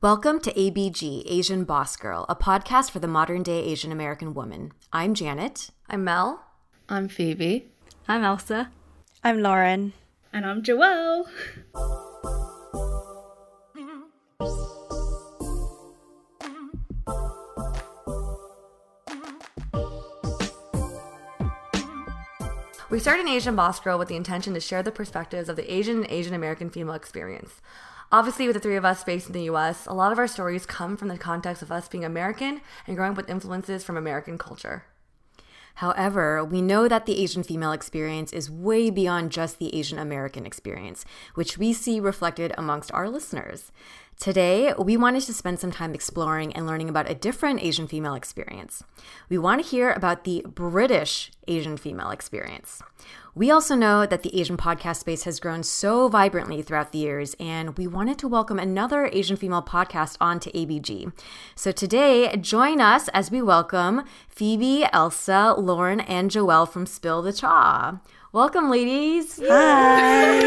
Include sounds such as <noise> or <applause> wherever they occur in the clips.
Welcome to ABG, Asian Boss Girl, a podcast for the modern day Asian American woman. I'm Janet. I'm Mel. I'm Phoebe. I'm Elsa. I'm Lauren. And I'm Joelle. We started an Asian Boss Girl with the intention to share the perspectives of the Asian and Asian American female experience. Obviously, with the three of us based in the US, a lot of our stories come from the context of us being American and growing up with influences from American culture. However, we know that the Asian female experience is way beyond just the Asian American experience, which we see reflected amongst our listeners. Today, we wanted to spend some time exploring and learning about a different Asian female experience. We want to hear about the British Asian female experience. We also know that the Asian podcast space has grown so vibrantly throughout the years, and we wanted to welcome another Asian female podcast onto ABG. So today, join us as we welcome Phoebe, Elsa, Lauren, and Joelle from Spill the Cha. Welcome, ladies. Hi.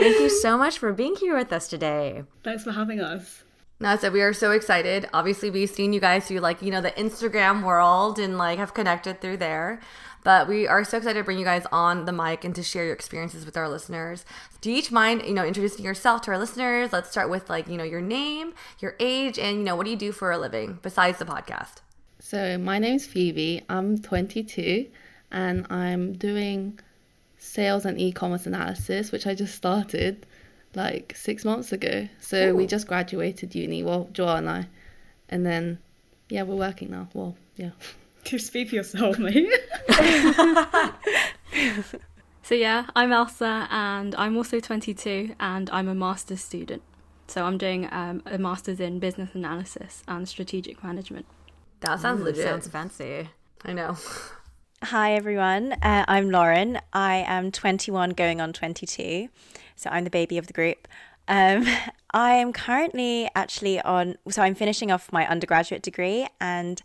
Thank you so much for being here with us today. Thanks for having us. Now, so we are so excited. Obviously, we've seen you guys through like, you know, the Instagram world and like have connected through there. But we are so excited to bring you guys on the mic and to share your experiences with our listeners. Do you each mind, you know, introducing yourself to our listeners? Let's start with like, you know, your name, your age, and you know, what do you do for a living besides the podcast? So my name's Phoebe. I'm 22 and I'm doing sales and e-commerce analysis, which I just started like six months ago. So Ooh. we just graduated uni, well, Joel and I, and then yeah, we're working now. Well, yeah. <laughs> To speak for yourself, mate. <laughs> so yeah, I'm Elsa, and I'm also 22, and I'm a master's student. So I'm doing um, a master's in business analysis and strategic management. That sounds Ooh, legit. Sounds fancy. I know. Hi everyone, uh, I'm Lauren. I am 21 going on 22, so I'm the baby of the group. Um, <laughs> I am currently actually on, so I'm finishing off my undergraduate degree and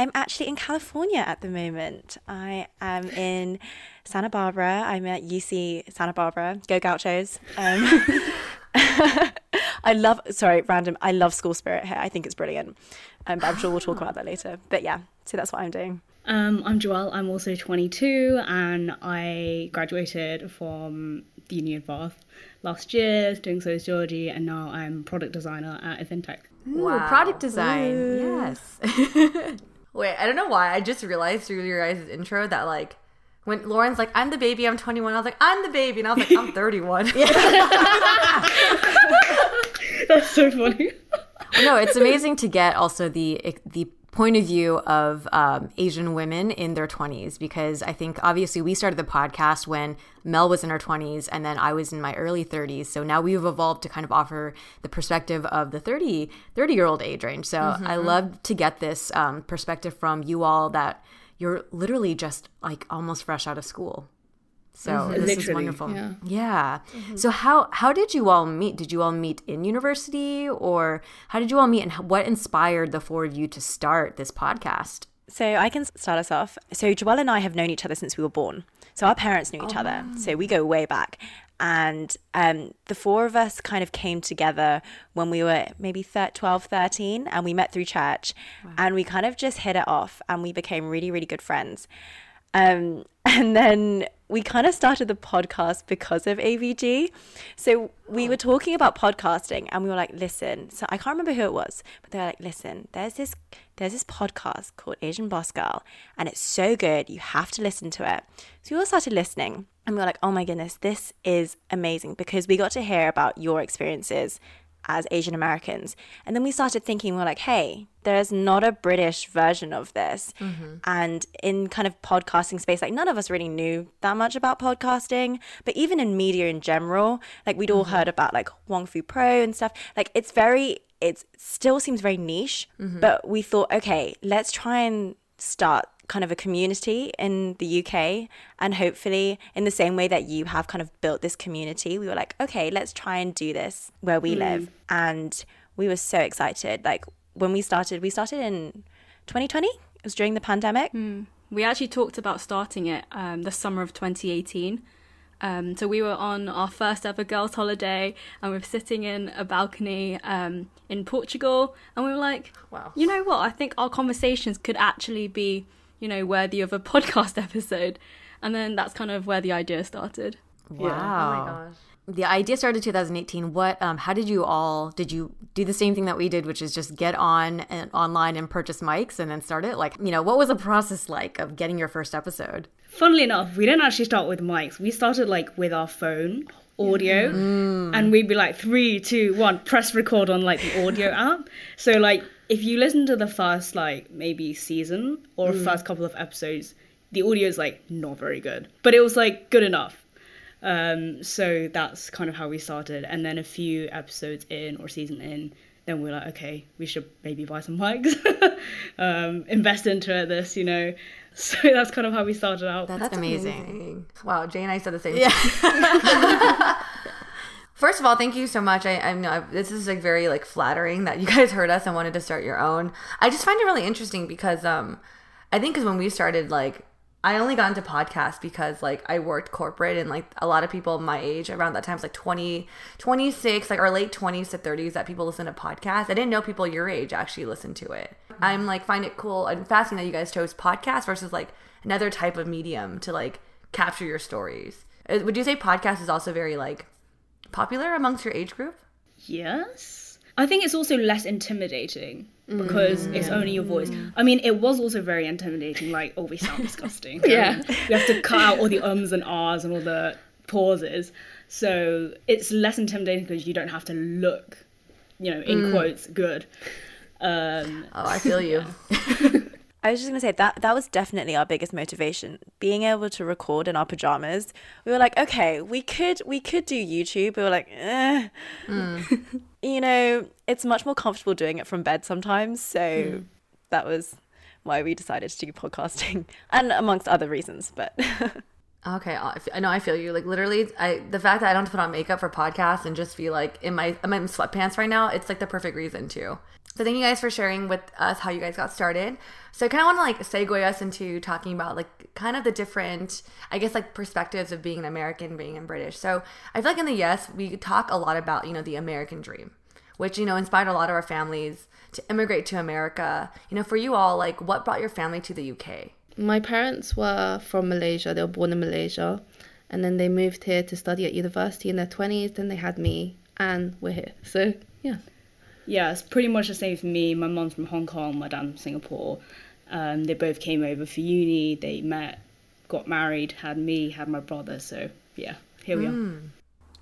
I'm actually in California at the moment. I am in Santa Barbara. I'm at UC Santa Barbara. Go Gauchos. Um, <laughs> I love, sorry, random, I love school spirit here. I think it's brilliant. Um, but I'm sure we'll talk about that later. But yeah, so that's what I'm doing. Um, I'm Joelle. I'm also 22 and I graduated from the Uni of Bath last year doing sociology and now I'm product designer at Eventech. Ooh, wow. product design. Ooh. Yes. <laughs> Wait, I don't know why. I just realized through your guys' intro that like when Lauren's like, I'm the baby, I'm 21, I was like, I'm the baby. And I was like, I'm <laughs> 31. <laughs> That's so funny. no, it's <laughs> amazing to get also the eh, the point of view of um, Asian women in their 20s because I think obviously we started the podcast when Mel was in her 20s and then I was in my early 30s. So now we've evolved to kind of offer the perspective of the 30 30 year old age range. So mm-hmm. I love to get this um, perspective from you all that you're literally just like almost fresh out of school. So mm-hmm. this Literally, is wonderful. Yeah. yeah. Mm-hmm. So how how did you all meet? Did you all meet in university, or how did you all meet, and what inspired the four of you to start this podcast? So I can start us off. So Joelle and I have known each other since we were born. So our parents knew each other. So we go way back. And um, the four of us kind of came together when we were maybe thir- 12, 13, and we met through church. And we kind of just hit it off and we became really, really good friends. Um, <laughs> and then we kind of started the podcast because of ABG. So we were talking about podcasting and we were like, listen, so I can't remember who it was, but they were like, listen, there's this there's this podcast called Asian Boss Girl and it's so good. You have to listen to it. So we all started listening and we were like, oh my goodness, this is amazing because we got to hear about your experiences as Asian Americans. And then we started thinking, we're like, hey, there's not a British version of this. Mm-hmm. And in kind of podcasting space, like none of us really knew that much about podcasting. But even in media in general, like we'd all mm-hmm. heard about like Wong Fu Pro and stuff. Like it's very, it still seems very niche. Mm-hmm. But we thought, okay, let's try and start kind of a community in the UK and hopefully in the same way that you have kind of built this community we were like okay let's try and do this where we live and we were so excited like when we started we started in 2020 it was during the pandemic We actually talked about starting it um, the summer of 2018. Um, so we were on our first ever girls' holiday, and we were sitting in a balcony um, in Portugal, and we were like, Wow. you know what? I think our conversations could actually be, you know, worthy of a <laughs> podcast episode." And then that's kind of where the idea started. Oh Wow. my gosh. The idea started 2018. What? Um, how did you all? Did you do the same thing that we did, which is just get on and online and purchase mics and then start it? Like, you know, what was the process like of getting your first episode? Funnily enough, we didn't actually start with mics. We started like with our phone audio, and we'd be like three, two, one, press record on like the audio <laughs> app. So like if you listen to the first like maybe season or first couple of episodes, the audio is like not very good, but it was like good enough. Um, so that's kind of how we started, and then a few episodes in or season in, then we're like, okay, we should maybe buy some mics, <laughs> um, invest into this, you know. <laughs> So that's kind of how we started out. That's, amazing. Wow, Jay and I said the same thing. <laughs> First of all, thank you so much. I, I know this is like very like flattering that you <laughs> guys heard us and wanted to start your own. I just find it really interesting because um, I think because when we started, like I only got into podcasts because like I worked corporate and like a lot of people my age around that time was like 20, 26, like our late 20s to 30s that people listen to podcasts. I didn't know people your age actually listen to it. I'm like find it cool and fascinating that you guys chose podcast versus like another type of medium to like capture your stories. Uh, Would you say podcast is also very like popular amongst your age group? Yes. I think it's also less intimidating because it's only your voice. I mean, it was also very intimidating, like, oh, we sound <laughs> disgusting. Yeah. We have to cut out all the ums and ahs and all the pauses. So it's less intimidating because you don't have to look, you know, in quotes, good. Um, Oh, I feel <laughs> you. <laughs> I was just gonna say that that was definitely our biggest motivation. Being able to record in our pajamas. We were like, okay, we could we could do YouTube. We were like, eh. <laughs> you know, it's much more comfortable doing it from bed sometimes. So that was why we decided to do podcasting, <laughs> and amongst other reasons. But <laughs> Okay, I know I feel you. Like literally, I the fact that I don't have to put on makeup for podcasts and just feel like in my I'm in sweatpants right now. It's like the perfect reason too. So thank you guys for sharing with us how you guys got started. So I kind of want to like segue us into talking about like kind of the different, I guess like perspectives of being an American, being in British. So I feel like in the US we talk a lot about you know the American dream, which you know inspired a lot of our families to immigrate to America. You know, for you all, like what brought your family to the UK? My parents were from Malaysia. They were born in Malaysia. And then they moved here to study at university in their 20s. Then they had me, and we're here. So, yeah. Yeah, it's pretty much the same for me. My mom's from Hong Kong, my dad's from Singapore. Um, they both came over for uni. They met, got married, had me, had my brother. So, yeah, here we are.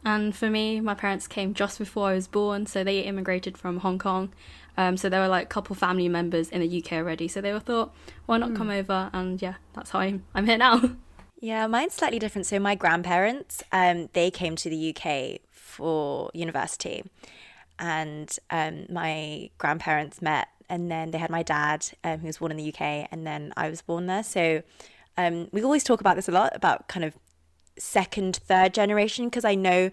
And for me, my parents came just before I was born, so they immigrated from Hong Kong. Um, so there were like a couple family members in the UK already, so they were thought, why not come over? And yeah, that's how I'm, I'm here now. <laughs> Yeah, mine's slightly different. So my grandparents, um, they came to the UK for university, and um, my grandparents met, and then they had my dad, um, who was born in the UK, and then I was born there. So um, we always talk about this a lot about kind of second, third generation, because I know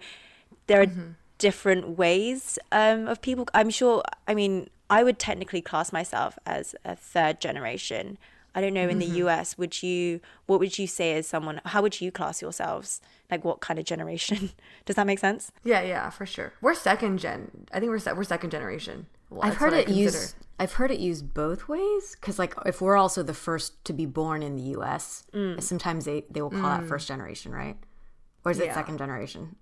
there are different ways um, of people. I'm sure. I mean, I would technically class myself as a third generation. I don't know in the mm-hmm. US, would you what would you say as someone how would you class yourselves? Like what kind of generation? <laughs> Does that make sense? Yeah, yeah, for sure. We're second gen. I think we're se- we're second generation. Well, I've heard it consider. used. I've heard it used both ways because, like, if we're also the first to be born in the U.S., mm. sometimes they they will call that mm. first generation, right? Or is it Yeah. second generation?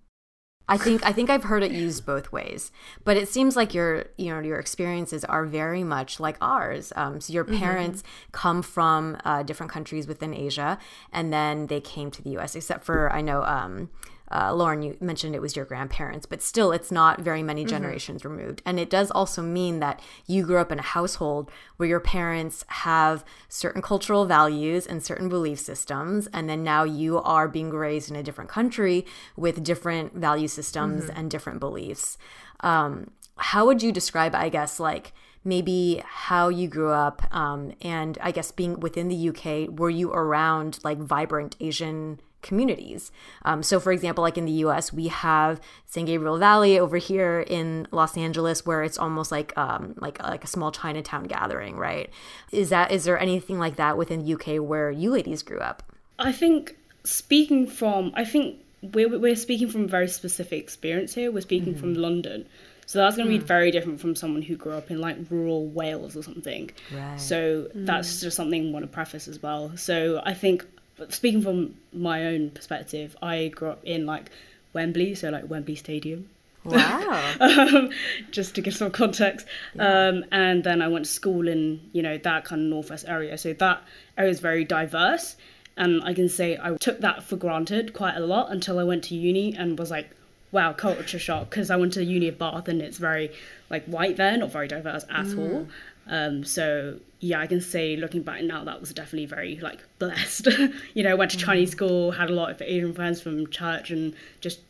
I think I think I've heard it used both ways, but it seems like your you know your experiences are very much like ours. Um, so your parents come from uh, different countries within Asia, and then they came to the U.S. Except for I know um, uh, Lauren, you mentioned it was your grandparents, but still, it's not very many generations removed. And it does also mean that you grew up in a household where your parents have certain cultural values and certain belief systems. And then now you are being raised in a different country with different value systems and different beliefs. Um, how would you describe, I guess, like, maybe how you grew up um, and i guess being within the uk were you around like vibrant asian communities. Um, so, for example, like in the US, we have San Gabriel Valley over here in Los Angeles, where it's almost like um, like like a small Chinatown gathering, right? Is that is there anything like that within the UK where you ladies grew up? I think speaking from, I think we're, we're speaking from a very specific experience here. We're speaking from London. So that's going to be very different from someone who grew up in like rural Wales or something. Right. So that's just something I want to preface as well. So I think, speaking from my own perspective, I grew up in like Wembley, so like Wembley Stadium. Wow. <laughs> um, just to give some context. Um, and then I went to school in, you know, that kind of northwest area. So that area is very diverse. And I can say I took that for granted quite a lot until I went to uni and was like, wow, culture shock. Because I went to the uni of Bath and it's very like white there, not very diverse at all. Um, so yeah, I can say looking back now, that was definitely very like blessed. <laughs> you know, went to Chinese school, had a lot of Asian friends from church and just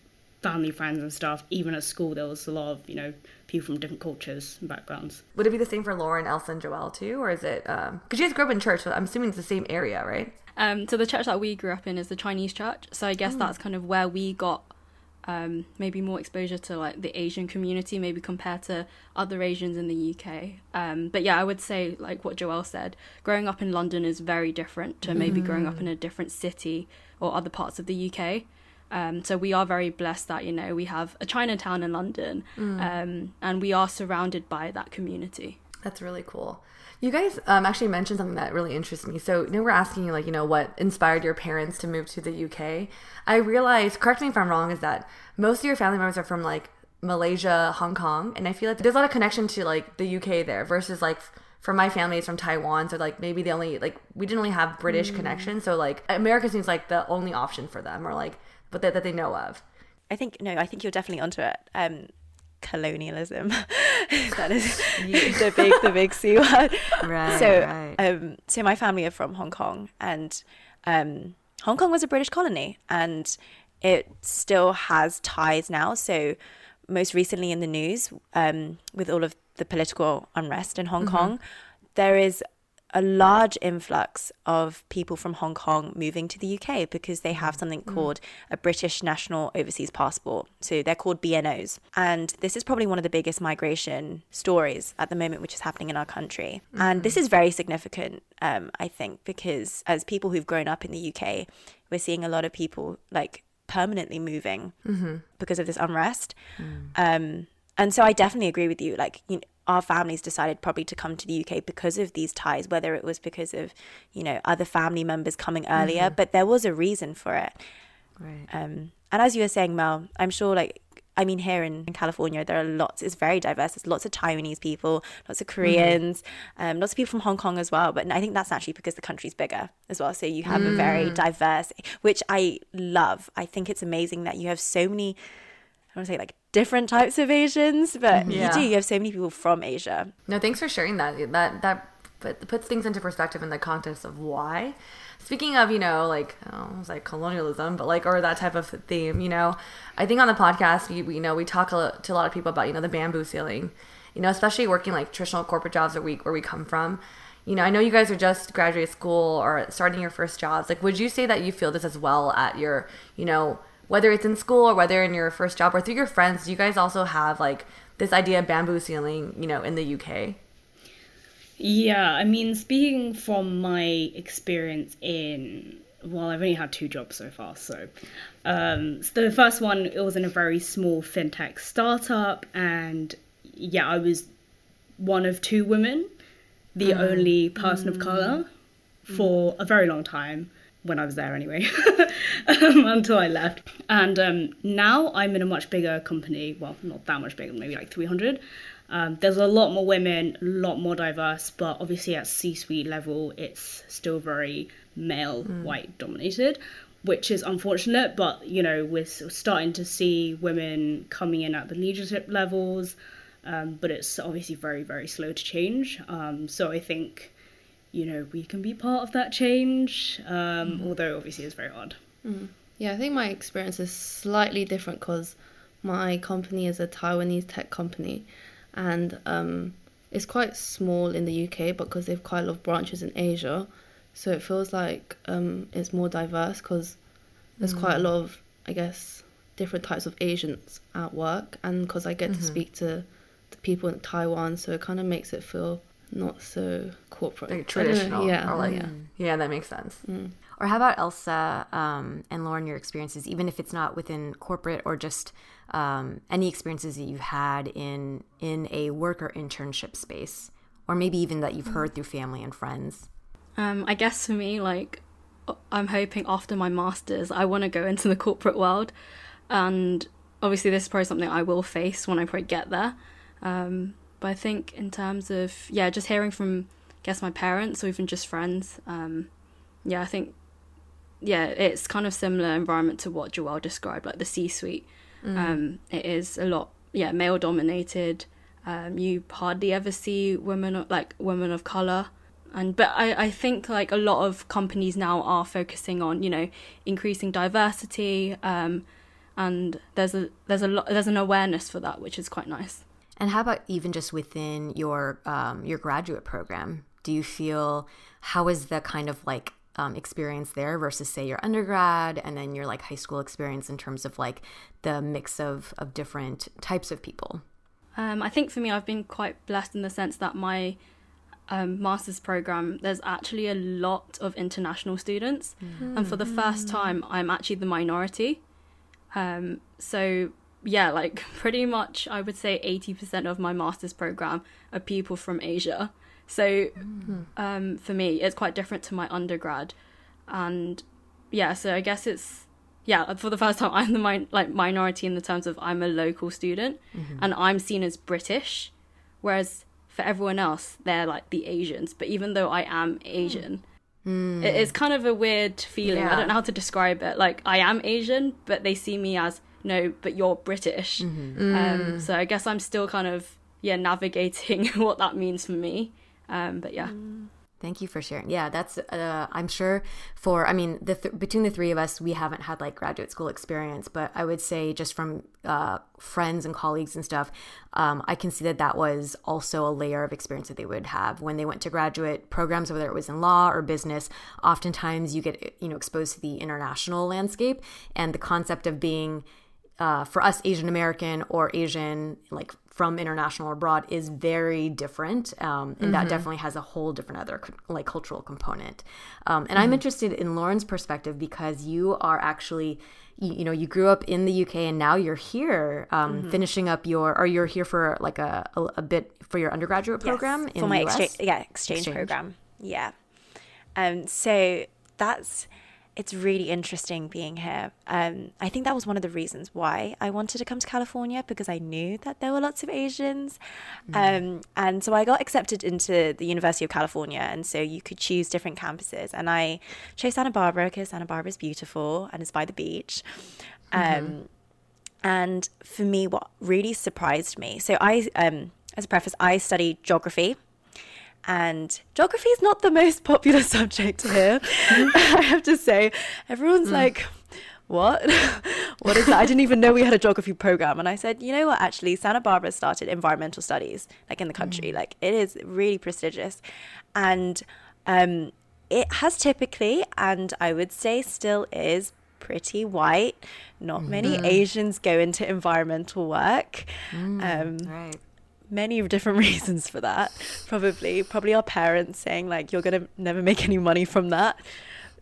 family friends and stuff. Even at school, there was a lot of you know people from different cultures and backgrounds. Would it be the same for Lauren, Elsa, and Joelle too, or is it? Because you guys grew up in church, so I'm assuming it's the same area, right? Um, so the church that we grew up in is the Chinese church. So I guess that's kind of where we got um, maybe more exposure to like the Asian community, maybe compared to other Asians in the UK. Um, but yeah, I would say like what Joelle said, growing up in London is very different to maybe growing up in a different city or other parts of the UK. Um, so we are very blessed that you know we have a Chinatown in London, um, and we are surrounded by that community. That's really cool. You guys um, actually mentioned something that really interests me. So, you know, we're asking you, like, you know, what inspired your parents to move to the UK. I realized, correct me if I'm wrong, is that most of your family members are from like Malaysia, Hong Kong, and I feel like there's a lot of connection to like the UK there versus like for my family it's from Taiwan. So like maybe the only like we didn't really have British connection. So like America seems like the only option for them, or like but that, that they know of. I think no, I think you're definitely onto it. Um, colonialism. <laughs> that is <laughs> <laughs> the big, the big C word. Right, So, right. um, so my family are from Hong Kong, and um, Hong Kong was a British colony, and it still has ties now. So, most recently in the news, um, with all of the political unrest in Hong Kong, there is a large influx of people from Hong Kong moving to the UK because they have something called a British National Overseas Passport. So they're called BNOs. And this is probably one of the biggest migration stories at the moment, which is happening in our country. And this is very significant, um, I think, because as people who've grown up in the UK, we're seeing a lot of people like permanently moving because of this unrest. Um, and so I definitely agree with you. Like, you know, our families decided probably to come to the UK because of these ties, whether it was because of, you know, other family members coming earlier, but there was a reason for it. Right. Um, and as you were saying, Mel, I'm sure like, I mean, here in, in California, there are lots, it's very diverse. There's lots of Taiwanese people, lots of Koreans, um, lots of people from Hong Kong as well. But I think that's actually because the country's bigger as well. So you have a very diverse, which I love. I think it's amazing that you have so many, I want to say like different types of Asians, but Yeah. you do, you have so many people from Asia. No, thanks for sharing that. That that put- puts things into perspective in the context of why. Speaking of, you know, like oh, it was like colonialism, but like or that type of theme, you know, I think on the podcast we, we you know we talk a, lo- to a lot of people about you know the bamboo ceiling, you know, especially working like traditional corporate jobs where we where we come from. You know, I know you guys are just graduate school or starting your first jobs. Like, would you say that you feel this as well at your, you know, whether it's in school or whether in your first job or through your friends? Do you guys also have like this idea of bamboo ceiling, you know, in the UK? Yeah, I mean, speaking from my experience in, well, I've only had two jobs so far. So, um, so the first one, it was in a very small fintech startup, and yeah, I was one of two women, the only person of color for a very long time when I was there anyway, <laughs> um, until I left. And um, now I'm in a much bigger company. Well, not that much bigger, maybe like 300. Um, there's a lot more women, a lot more diverse, but obviously at C-suite level, it's still very male, white dominated, which is unfortunate. But you know, we're starting to see women coming in at the leadership levels, um, but it's obviously very, very slow to change. Um, so I think you know, we can be part of that change, um, although obviously it's very hard. Yeah, I think my experience is slightly different because my company is a Taiwanese tech company, and um, it's quite small in the UK, but because they have quite a lot of branches in Asia, so it feels like um, it's more diverse because there's quite a lot of, I guess, different types of Asians at work, and because I get to speak to the people in Taiwan, so it kind of makes it feel not so corporate, Like I don't know, traditional. Yeah, Or like, yeah. yeah, that makes sense. Or how about Elsa um, and Lauren, your experiences, even if it's not within corporate or just um, any experiences that you've had in in a work or internship space, or maybe even that you've heard through family and friends. Um, I guess for me, like, I'm hoping after my masters, I want to go into the corporate world, and obviously this is probably something I will face when I probably get there. Um, but I think in terms of yeah, just hearing from I guess my parents or even just friends, um, yeah, I think yeah, it's kind of similar environment to what Joelle described, like the C-suite. Um, it is a lot yeah male dominated. Um, you hardly ever see women like women of color and but I, I think like a lot of companies now are focusing on you know increasing diversity um, and there's a there's a lot there's an awareness for that which is quite nice And how about even just within your um, your graduate program? Do you feel how is the kind of like um, experience there versus say your undergrad and then your like high school experience in terms of like the mix of of different types of people? Um, I think for me, I've been quite blessed in the sense that my um, master's program, there's actually a lot of international students. And for the first time, I'm actually the minority. Um, so, yeah, like <laughs> pretty much, I would say 80% of my master's program are people from Asia. So, hmm. um, for me, it's quite different to my undergrad. And yeah, so I guess it's yeah for the first <laughs> time i'm the min- like minority in the terms of i'm a local student mm-hmm. and i'm seen as british whereas for everyone else they're like the asians. But even though i am asian hmm. it- it's kind of a weird feeling. I don't know how to describe it. Like i am asian but they see me as no but you're british. Um, so i guess i'm still kind of yeah navigating <laughs> what that means for me. Um, but yeah. Thank you for sharing. Yeah, that's uh, I'm sure for I mean the th- between the three of us we haven't had like graduate school experience, but I would say just from uh, friends and colleagues and stuff, um, I can see that that was also a layer of experience that they would have. When they went to graduate programs, whether it was in law or business. Oftentimes you get you know exposed to the international landscape and the concept of being uh, for us Asian American or Asian like from international or abroad is very different, um, and that definitely has a whole different other like cultural component. Um, and I'm interested in Lauren's perspective because you are actually. You, you know, you grew up in the UK and now you're here, um, finishing up your, or you're here for like a, a, a bit for your undergraduate Yes, program in for my exchange yeah exchange, Exchange. program yeah um so that's it's really interesting being here. Um i think that was one of the reasons why i wanted to come to california because i knew that there were lots of asians. Um and so i got accepted into the university of california and so you could choose different campuses. And i chose santa barbara because santa barbara is beautiful and it's by the beach. Um and for me, what really surprised me, so I, um, as a preface, I study geography. And geography is not the most popular <laughs> subject here, <laughs> I have to say. Everyone's like, what? <laughs> what is that? I didn't even know we had a geography program. And I said, you know what? Actually, Santa Barbara started environmental studies, like in the country. Like it is really prestigious. And um, it has typically, and I would say still is, pretty white. Not many Asians go into environmental work. Um, Right. Many <laughs> different reasons for that. Probably, probably our parents saying like, "You're gonna never make any money from that."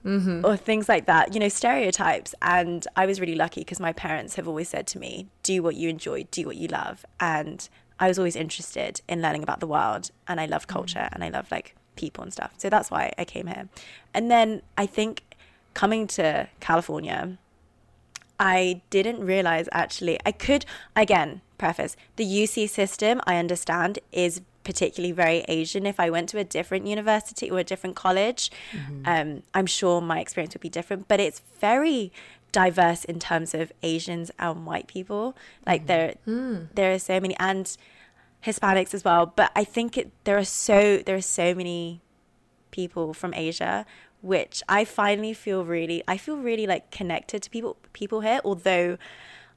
Mm-hmm. Or things like that, you know, stereotypes. And I was really lucky because my parents have always said to me, do what you enjoy, do what you love. And I was always interested in learning about the world and I love culture mm. and I love like people and stuff. So that's why I came here. And then I think coming to California, I didn't realize actually I could again preface the UC system I understand is particularly very Asian. If I went to a different university or a different college, mm-hmm. um, I'm sure my experience would be different. But it's very diverse in terms of Asians and white people. Like mm. there, mm. there are so many and Hispanics as well. But I think it, there are so there are so many people from Asia, which I finally feel really I feel really like connected to people people here. Although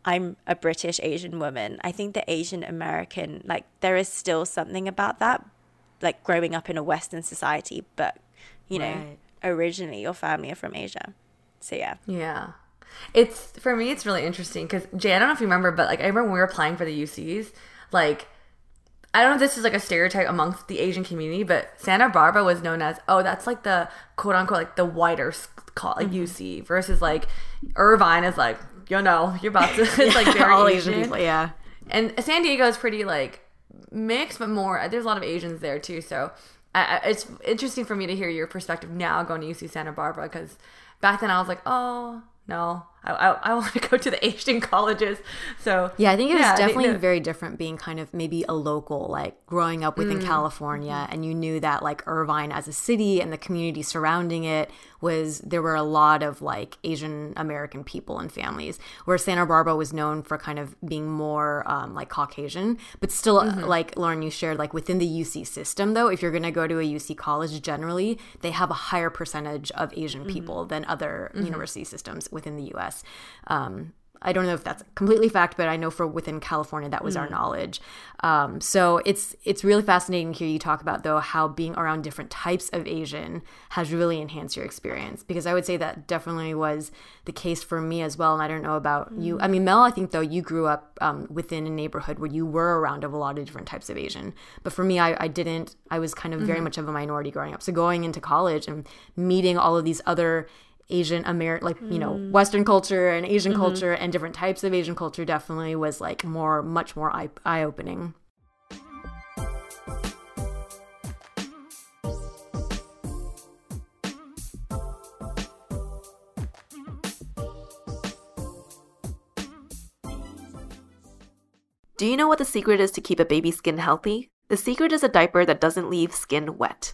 I'm a British Asian woman, I think the Asian American like there is still something about that, like growing up in a Western society, but you know, right. originally your family are from Asia. So yeah. Yeah. It's for me. It's really interesting because Jay. I don't know if you remember, but like I remember when we were applying for the UCs. Like I don't know if this is like a stereotype amongst the Asian community, but Santa Barbara was known as oh that's like the quote unquote like the whiter call like mm-hmm. UC versus like Irvine is like you know you're about to <laughs> <laughs> it's like very all Asian. Asian people yeah. And San Diego is pretty like mixed, but more there's a lot of Asians there too. So I, it's interesting for me to hear your perspective now going to UC Santa Barbara because back then I was like oh no, I, I, I, want to <laughs> go to the Asian colleges. So yeah, I think it was yeah, definitely very different being kind of maybe a local, like growing up within mm. California, and you knew that like Irvine as a city and the community surrounding it was there were a lot of like Asian American people and families, where Santa Barbara was known for kind of being more um, like Caucasian, but still mm-hmm. like Lauren, you shared like within the UC system though, if you're gonna go to a UC college, generally they have a higher percentage of Asian mm-hmm. people than other mm-hmm. university systems within the U.S. Um, I don't know if that's completely fact, but I know for within California that was mm. our knowledge. Um, so it's it's really fascinating to hear you talk about though how being around different types of Asian has really enhanced your experience because I would say that definitely was the case for me as well. And I don't know about mm. you. I mean, Mel, I think though you grew up um, within a neighborhood where you were around of a lot of different types of Asian, but for me, I, I didn't. I was kind of very mm-hmm. much of a minority growing up. So going into college and meeting all of these other Asian American, like, you know, mm. Western culture and Asian mm-hmm. culture and different types of Asian culture definitely was like more, much more eye opening. Do you know what the secret is to keep a baby's skin healthy? The secret is a diaper that doesn't leave skin wet.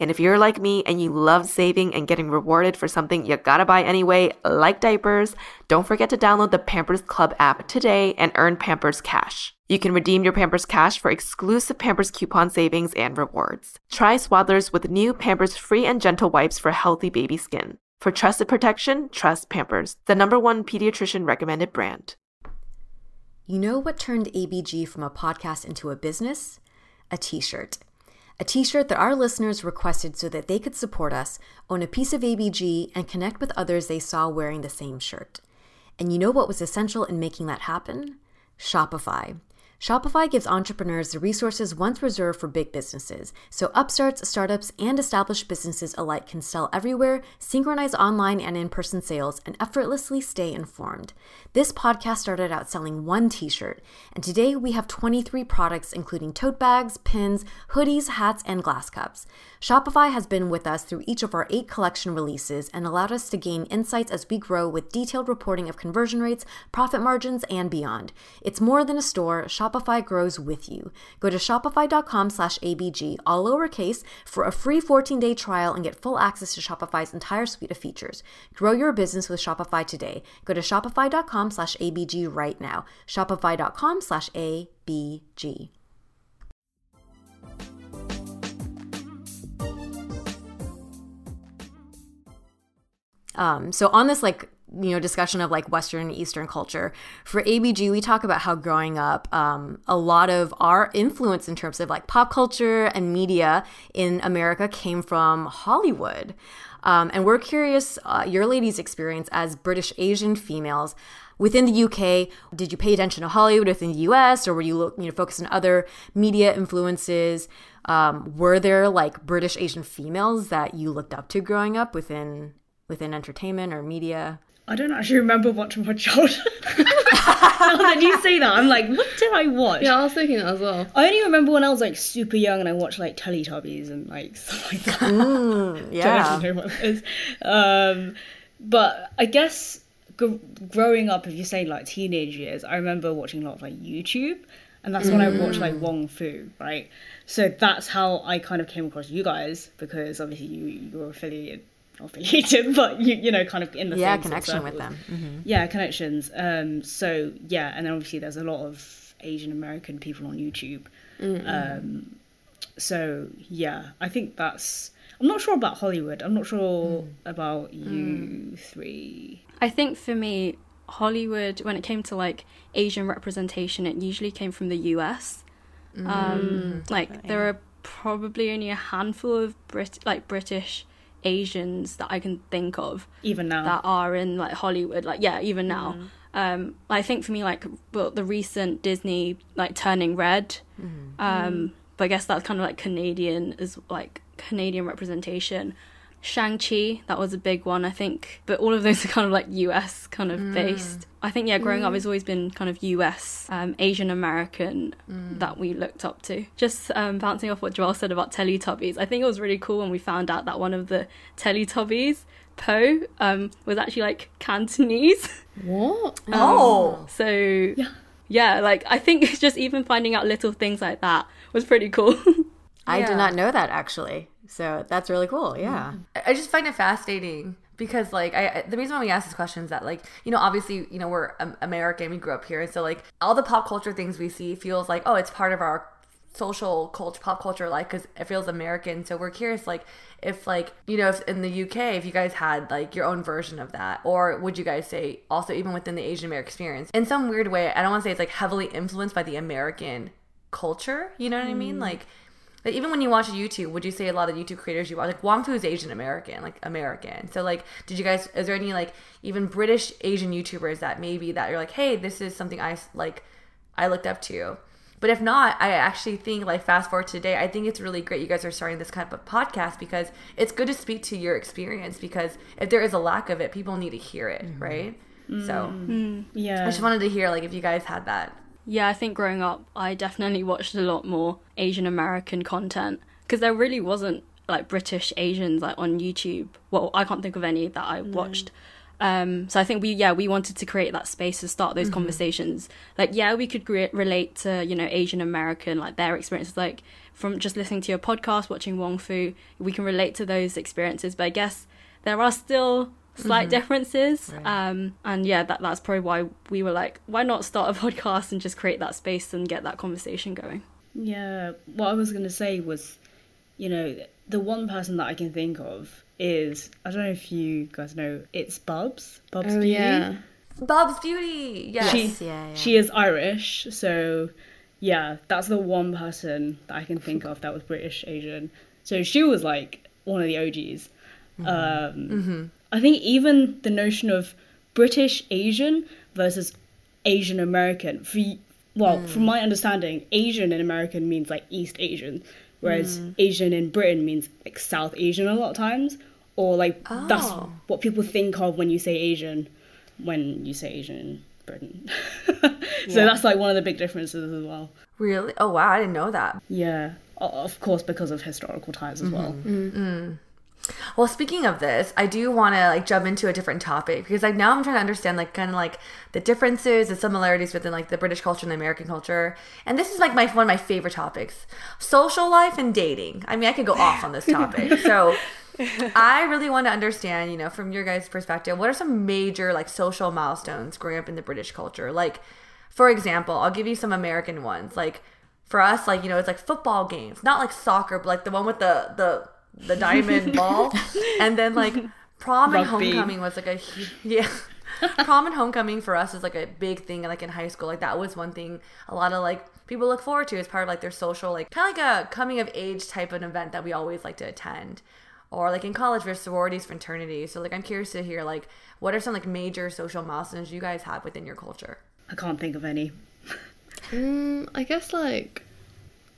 And if you're like me and you love saving and getting rewarded for something you gotta buy anyway, like diapers, don't forget to download the Pampers Club app today and earn Pampers Cash. You can redeem your Pampers Cash for exclusive Pampers coupon savings and rewards. Try Swaddlers with new Pampers Free and Gentle wipes for healthy baby skin. For trusted protection, trust Pampers, the number one pediatrician recommended brand. You know what turned ABG from a podcast into a business? A t shirt a t shirt that our listeners requested so that they could support us, own a piece of ABG, and connect with others they saw wearing the same shirt. And you know what was essential in making that happen? Shopify. Shopify gives entrepreneurs the resources once reserved for big businesses, so upstarts, startups, and established businesses alike can sell everywhere, synchronize online and in person sales, and effortlessly stay informed. This podcast started out selling one t shirt, and today we have 23 products, including tote bags, pins, hoodies, hats, and glass cups. Shopify has been with us through each of our eight collection releases and allowed us to gain insights as we grow with detailed reporting of conversion rates, profit margins, and beyond. It's more than a store, Shopify grows with you. Go to shopify.com/abg all lowercase for a free 14-day trial and get full access to Shopify's entire suite of features. Grow your business with Shopify today. Go to shopify.com/abg right now. shopify.com/abg. Um, so on this like you know discussion of like Western and Eastern culture for ABG, we talk about how growing up, um, a lot of our influence in terms of like pop culture and media in America came from Hollywood. Um, and we're curious uh, your ladies' experience as British Asian females within the UK. Did you pay attention to Hollywood within the US, or were you you know focused on other media influences? Um, were there like British Asian females that you looked up to growing up within within entertainment or media? I don't actually remember much of my childhood. <laughs> now that you say that, I'm like, what did I watch? Yeah, I was thinking that as well. I only remember when I was like super young and I watched like Teletubbies and like <laughs> stuff like that. <laughs> Don't yeah. actually know what it is. Um, but I guess gr- growing up, if you say like teenage years, I remember watching a lot of like YouTube, and that's when I watched like Wong Fu, right? So that's how I kind of came across you guys because obviously you you're affiliated, not affiliated, <laughs> but you you know kind of in the Yeah, same sort of connection with them. Yeah, connections. Um, so yeah, and then obviously there's a lot of Asian American people on YouTube. Um, so yeah, I think that's. I'm not sure about Hollywood. I'm not sure about you three. I think for me, Hollywood, when it came to like Asian representation, it usually came from the US. Um, like there are probably only a handful of Brit like British Asians that I can think of Even now, that are in like Hollywood. Like yeah, even now. Um, I think for me, like well, the recent Disney like Turning Red. Um, but I guess that's kind of like Canadian is like Canadian representation. Shang Chi, that was a big one, I think. But all of those <laughs> are kind of like US kind of based. I think yeah, growing up has always been kind of US, um, Asian American that we looked up to. Just um, bouncing off what Joel said about Teletubbies, I think it was really cool when we found out that one of the Teletubbies, Po, um, was actually like Cantonese. What? <laughs> Oh, So yeah. Yeah, like I think it's <laughs> just even finding out little things like that was pretty cool. I Yeah. did not know that actually. So that's really cool. Yeah. I just find it fascinating because like I the reason why we ask this question is that like you know obviously you know we're American we grew up here and so like all the pop culture things we see feels like oh it's part of our social culture pop culture life because it feels American so we're curious like if like you know if in the UK if you guys had like your own version of that or would you guys say also even within the Asian American experience in some weird way I don't want to say it's like heavily influenced by the American culture you know what I mean mm. like like even when you watch YouTube, would you say a lot of YouTube creators you watch like Wong Fu is Asian American, like American. So like, did you guys? Is there any like even British Asian YouTubers that maybe that you're like, hey, this is something I like, I looked up to. But if not, I actually think like fast forward today, I think it's really great you guys are starting this kind of a podcast because it's good to speak to your experience because if there is a lack of it, people need to hear it, mm-hmm. right? So mm-hmm. Mm-hmm. yeah, I just wanted to hear like if you guys had that. Yeah, I think growing up, I definitely watched a lot more Asian American content because there really wasn't like British Asians like on YouTube. Well, I can't think of any that I watched. Um, so I think we, yeah, we wanted to create that space to start those conversations. Like, yeah, we could re- relate to you know Asian American like their experiences, like from just listening to your podcast, watching Wong Fu, we can relate to those experiences. But I guess there are still slight differences um and yeah that that's probably why we were like why not start a <laughs> podcast and just create that space and get that conversation going Yeah, what I was gonna say was, you know, the one person that I can think of is I don't know if you guys know, it's Bubz. Bubz Oh Beauty. yeah. Bubz Beauty, yes. She, yeah, yeah. she is Irish, so yeah, that's the one person that I can think of that was British Asian. So she was like one of the OGs. Um, I think even the notion of British Asian versus Asian American, for well, hmm. from my understanding, Asian in American means like East Asian, whereas hmm. Asian in Britain means like South Asian a lot of times, or like that's Oh. what people think of when you say Asian, when you say Asian in Britain. <laughs> so that's like one of the big differences as well. Really? Oh wow, I didn't know that. Yeah, of course because of historical ties as mm-hmm. well. Mm-hmm. Well, speaking of this, I do want to like jump into a different topic because like now I'm trying to understand like kind of like the differences, and similarities within like the British culture and the American culture. And this is like my one of my favorite topics: social life and dating. I mean, I could go off on this topic. <laughs> So, I really want to understand, you know, from your guys' perspective, what are some major like social milestones growing up in the British culture? Like, for example, I'll give you some American ones. Like for us, like you know, it's like football games, not like soccer, but like the one with the the the diamond <laughs> ball, and then like prom and Rugby. homecoming was like a hu- yeah. <laughs> prom and homecoming for us is like a big thing like in high school like that was one thing a lot of like people look forward to as part of like their social like kind of like a coming of age type of event that we always like to attend or like in college there's sororities fraternities so like i'm curious to hear like what are some like major social milestones you guys have within your culture I can't think of any. Mm, I guess like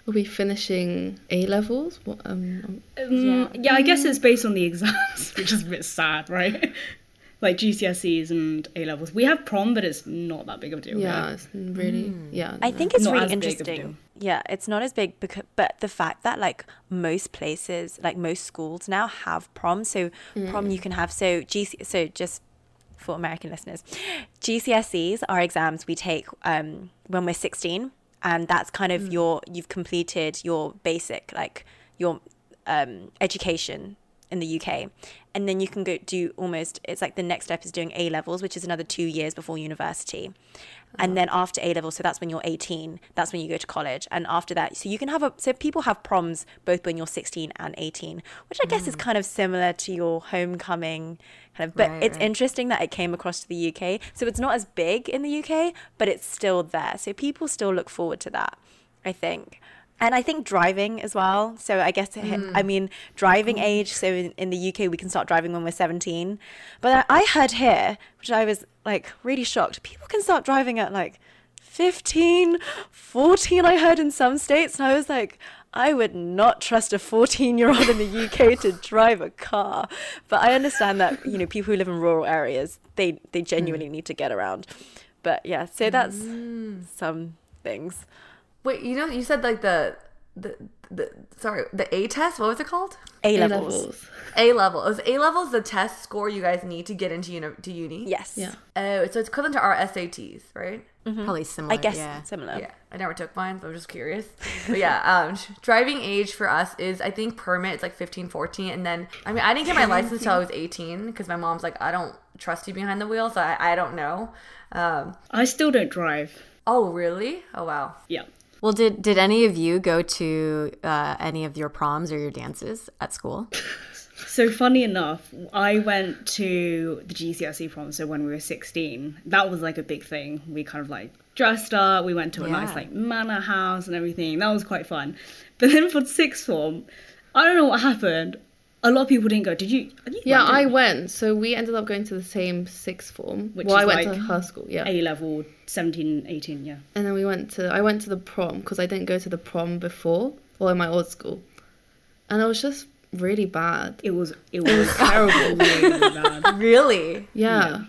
we'll be finishing A levels. What um, um Mm, yeah. I guess it's based on the exams, <laughs> which is a bit sad, right? <laughs> like GCSEs and A levels. We have prom, but it's not that big of a deal. yeah, here. it's really yeah. I think it's Not really as big of a interesting. Yeah, it's not as big because, but the fact that like most places, like most schools now have prom. So prom you can have. So GC. So just for American listeners, GCSEs are exams we take um, when we're sixteen, and that's kind of your you've completed your basic like your um, education in the UK. And then you can go do almost, it's like the next step is doing A levels, which is another two years before university. And then after A level, so that's when you're 18, that's when you go to college. And after that, so you can have a, so people have proms both when you're 16 and 18, which I guess is mm. kind of similar to your homecoming kind of, but Right, it's right. interesting that it came across to the UK. So it's not as big in the UK, but it's still there. So people still look forward to that, I think. And I think driving as well. So I guess, eh, mm. I mean, driving mm. age. So in, in the UK, we can start driving when we're 17. But I heard here, which I was like really shocked, people can start driving at like 15, 14, I heard in some states. And I was like, I would not trust a 14 year old in the UK to <laughs> drive a car. But I understand that, you know, people who live in rural areas, they, they hmm. genuinely need to get around. But yeah, so that's hmm. some things. wait you know you said like the the, the sorry the a test what was it called A A levels. levels. A level. Is A levels the test score you guys need to get into uni- to uni? Yes. Yeah. Oh, so it's equivalent to our SATs, right? Mm-hmm. Probably similar. I guess Yeah. similar. Yeah. I never took mine, but I'm just curious. But yeah, <laughs> um, driving age for us is I think permit it's like 15, 14, and then I mean I didn't get my license till I was 18 because my mom's like I don't trust you behind the wheel, so I, I don't know. Um, I still don't drive. oh really? Oh wow. Yeah. Well, did did any of you go to uh, any of your proms or your dances at school? So funny enough, I went to the GCSE prom. So when we were sixteen, that was like a big thing. We kind of like dressed up. We went to a nice like manor house and everything. That was quite fun. But then for sixth form, I don't know what happened. A lot of people didn't go. Did you? you Yeah, went, I didn't went. So we ended up going to the same sixth form. Which well, is I went like to her school, yeah. A level 17, 18, yeah. And then we went to I went to the prom because I didn't go to the prom before, or in my old school, and it was just really bad. It was it <laughs> was terrible, really bad. <laughs> Really? Yeah,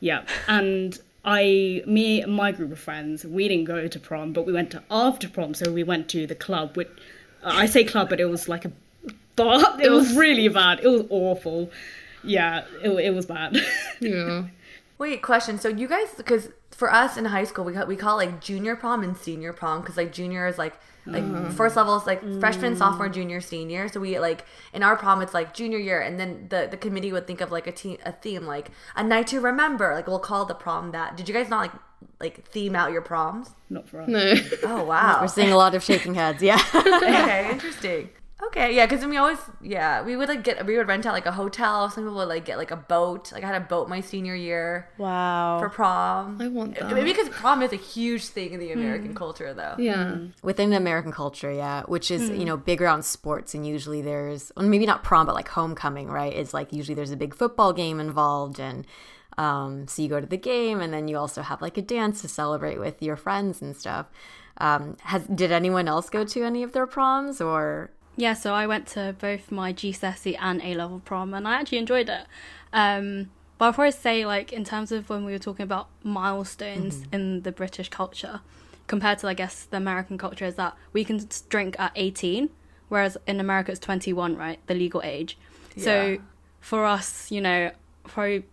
Yeah, and I, me, and my group of friends, we didn't go to prom, but we went to after prom. So we went to the club. Which I say club, but it was like a bar. It was really bad. It was awful. Yeah, it, it was bad. <laughs> yeah. Wait, question. So you guys, because for us in high school, we call, we call it like junior prom and senior prom because like junior is like like uh. first level is like freshman, mm. sophomore, junior, senior. So we like in our prom it's like junior year, and then the the committee would think of like a team a theme like a night to remember. Like we'll call the prom that. Did you guys not like like theme out your proms? Not for us. No. Oh wow. We're seeing a lot of shaking heads. Yeah. <laughs> okay, <laughs> interesting. Okay, yeah, because we always, yeah, we would like get, we would rent out like a hotel. Some people would like get like a boat. Like I had a boat my senior year Wow. for prom. I want that. Maybe because prom is a huge thing in the American culture, though. Yeah. Within the American culture, yeah, which is, you know, bigger on sports and usually there's well, maybe not prom, but like homecoming, right? It's like usually there's a big football game involved and um, so you go to the game and then you also have like a dance to celebrate with your friends and stuff. Um, has did anyone else go to any of their proms or Yeah, so I went to both my GCSE and A level prom, and I actually enjoyed it. Um, but I'll probably say, like, in terms of when we were talking about milestones in the British culture, compared to, I guess, the American culture, is that we can drink at 18, whereas in America it's 21, right? The legal age. Yeah. So for us, you know, probably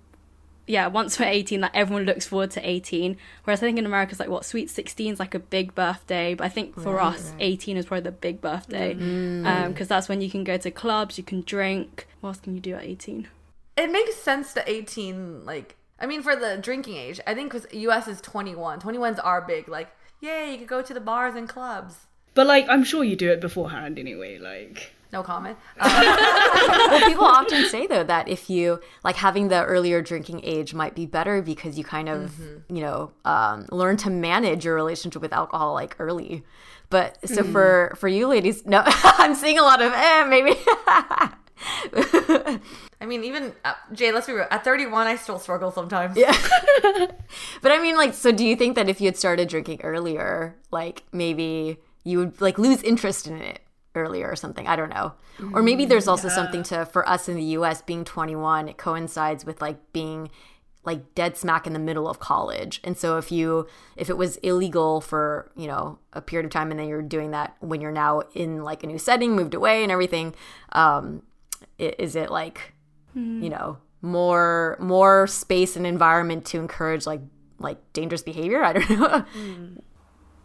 yeah, once we're 18, like everyone looks forward to 18. Whereas I think in America, it's like what sweet 16 is like a big birthday, but I think for us, 18 is probably the big birthday mm. um, because that's when you can go to clubs, you can drink. What else can you do at 18? It makes sense to 18, like, I mean, for the drinking age, I think because US is 21. 21's are big, like, yay, you could go to the bars and clubs. But like, I'm sure you do it beforehand anyway. Like, No comment. <laughs> well, people often say though that if you like having the earlier drinking age might be better because you kind of you know um, learn to manage your relationship with alcohol like early. But so for for you ladies, no, <laughs> I'm seeing a lot of eh, maybe. <laughs> I mean, even uh, Jay, let's be real. At 31, I still struggle sometimes. Yeah. but I mean, like, so do you think that if you had started drinking earlier, like maybe you would like lose interest in it earlier or something? I don't know. Or maybe mm, there's also something to for us in the U.S. being 21. It coincides with like being like dead smack in the middle of college, and so if you if it was illegal for you know a period of time, and then you're doing that when you're now in like a new setting, moved away, and everything, um, is it like mm. you know more more space and environment to encourage like like dangerous behavior <laughs> i don't know mm.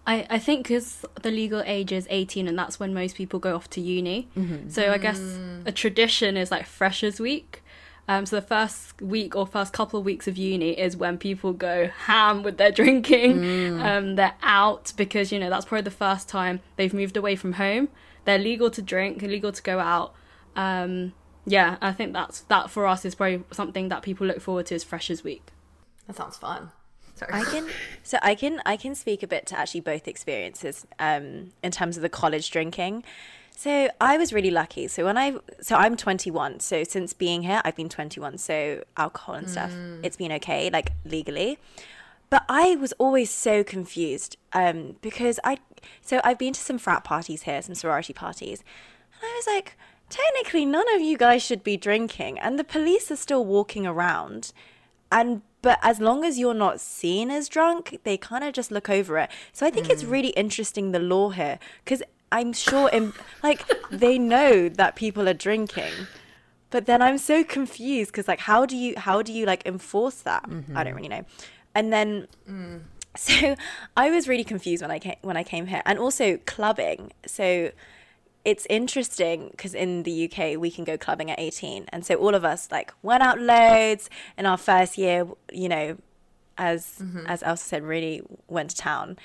I, I think because the legal age is 18 and that's when most people go off to uni. So I guess a tradition is like Freshers Week. Um, so the first week or first couple of weeks of uni is when people go ham with their drinking. Um, they're out because, you know, that's probably the first time they've moved away from home. They're legal to drink, legal to go out. Um, yeah, I think that's that for us is probably something that people look forward to is Freshers Week. That sounds fun. Sorry. I can so I can I can speak a bit to actually both experiences um, in terms of the college drinking. So I was really lucky. So when I so I'm 21. So since being here, I've been 21. So alcohol and stuff, it's been okay, like legally. But I was always so confused um, because I so I've been to some frat parties here, some sorority parties, and I was like, technically none of you guys should be drinking, and the police are still walking around and but as long as you're not seen as drunk they kind of just look over it. So i think it's mm. really interesting the law here because i'm sure in like they know that people are drinking. But then i'm so confused because like how do you how do you like enforce that? I don't mm-hmm. really know. And then mm. <laughs> so i was really confused when i came when i came here. And also clubbing. So it's interesting because in the UK we can go clubbing at 18 and so all of us like went out loads in our first year you know as mm-hmm. as Elsa said really went to town.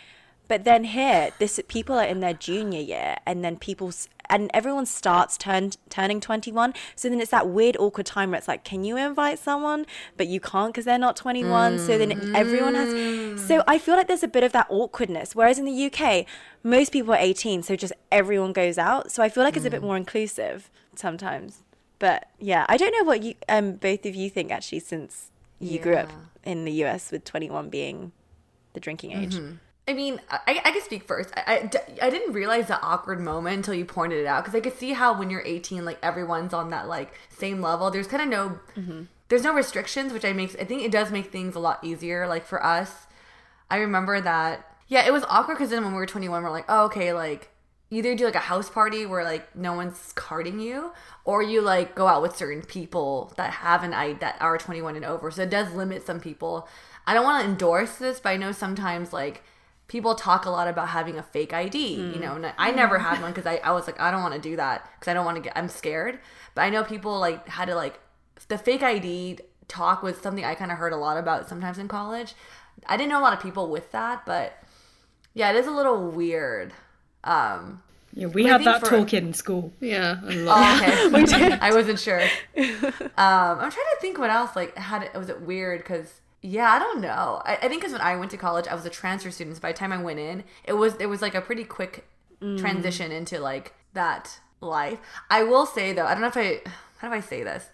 But then here this people are in their junior year and then people and everyone starts turn, turning 21 so then it's that weird awkward time where it's like can you invite someone? But you can't because they're not 21 so then everyone has mm. so i feel like there's a bit of that awkwardness. Whereas in the uk most people are 18 so just everyone goes out. So i feel like it's a bit mm. more inclusive sometimes. But yeah i don't know what you um both of you think actually since you grew up in the us with 21 being the drinking age mm-hmm. I mean, I, I can speak first. I I didn't realize the awkward moment until you pointed it out because I could see how when you're 18, like everyone's on that like same level. There's kind of no, mm-hmm. there's no restrictions, which I makes I think it does make things a lot easier. Like for us, I remember that. Yeah, it was awkward because then when we were 21, we're like, oh, okay, like either do like a house party where like no one's carding you, or you like go out with certain people that have an I that are 21 and over. So it does limit some people. I don't want to endorse this, but I know sometimes like people talk a lot about having a fake ID, you know, and I never had one because I, I was like, I don't want to do that because I don't want to get, I'm scared. But I know people like had to like, the fake ID talk was something I kind of heard a lot about sometimes in college. I didn't know a lot of people with that, but yeah, it is a little weird. Um, yeah, we had that for- talk in school. Yeah, a lot. Oh, okay. <laughs> <laughs> I wasn't sure. <laughs> Um, I'm trying to think what else. Like, had it was it weird? Because yeah, I don't know. I, I think because when I went to college, I was a transfer student. So by the time I went in, it was it was like a pretty quick mm. transition into like that life. I will say though, I don't know if I how do I say this.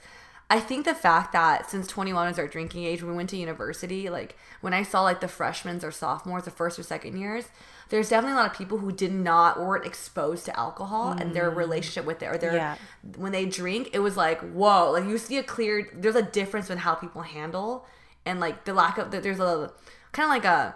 I think the fact that since 21 is our drinking age, when we went to university, like when I saw like the freshmen or sophomores, the first or second years, there's definitely a lot of people who did not weren't exposed to alcohol and their mm. relationship with it or their Yeah. when they drink, it was like whoa, like you see a clear. There's a difference in how people handle and like the lack of there's a kind of like a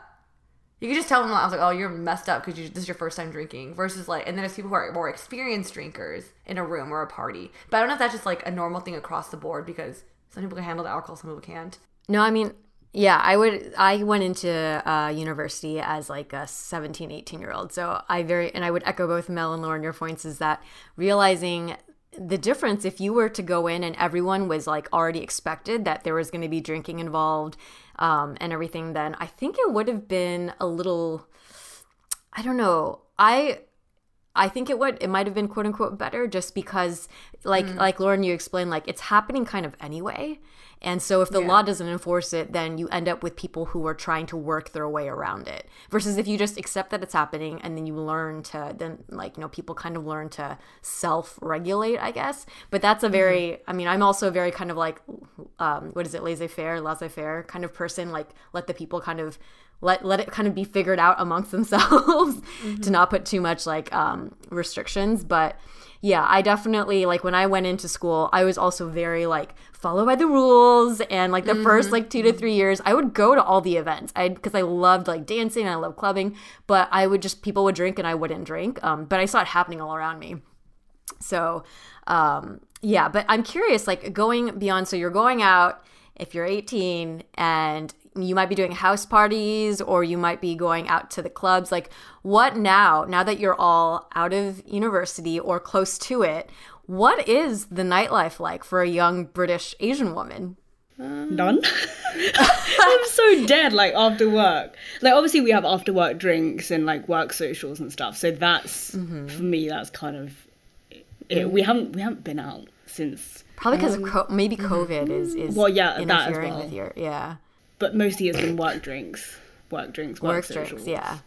you could just tell them I was like, oh, you're messed up because this is your first time drinking. Versus like, and then there's people who are more experienced drinkers in a room or a party. But I don't know if that's just like a normal thing across the board because some people can handle the alcohol, some people can't. No, I mean, yeah, I would. I went into uh, university as like a 17, 18 year old. So I very, and I would echo both Mel and Lauren, your points is that realizing the difference if you were to go in and everyone was like already expected that there was going to be drinking involved um, and everything, then I think it would have been a little, I don't know. I I think it would it might have been quote unquote better just because like like Lauren you explained like it's happening kind of anyway. And so if the law doesn't enforce it, then you end up with people who are trying to work their way around it. Versus if you just accept that it's happening and then you learn to then like, you know, people kind of learn to self-regulate, I guess. But that's a very I mean, I'm also very kind of like um what is it, laissez-faire, laissez-faire kind of person, like let the people kind of let let it kind of be figured out amongst <laughs> themselves to not put too much like um restrictions. But yeah i definitely like when i went into school i was also very like follow by the rules and like the first like two to three years i would go to all the events. I because i loved like dancing and i loved clubbing but i would just people would drink and i wouldn't drink um but i saw it happening all around me. So um yeah but i'm curious like going beyond so you're going out if you're 18 and you might be doing house parties or you might be going out to the clubs like what now now that you're all out of university or close to it what is the nightlife like for a young british asian woman None. <laughs> I'm so dead. Like after work, like obviously we have after work drinks and like work socials and stuff. So that's Mm-hmm. for me. That's kind of it. We haven't we haven't been out since, probably because of co- maybe covid is is Well, yeah, that as interfering well. with your yeah but mostly it's been work drinks, work drinks, work, work socials, drinks yeah.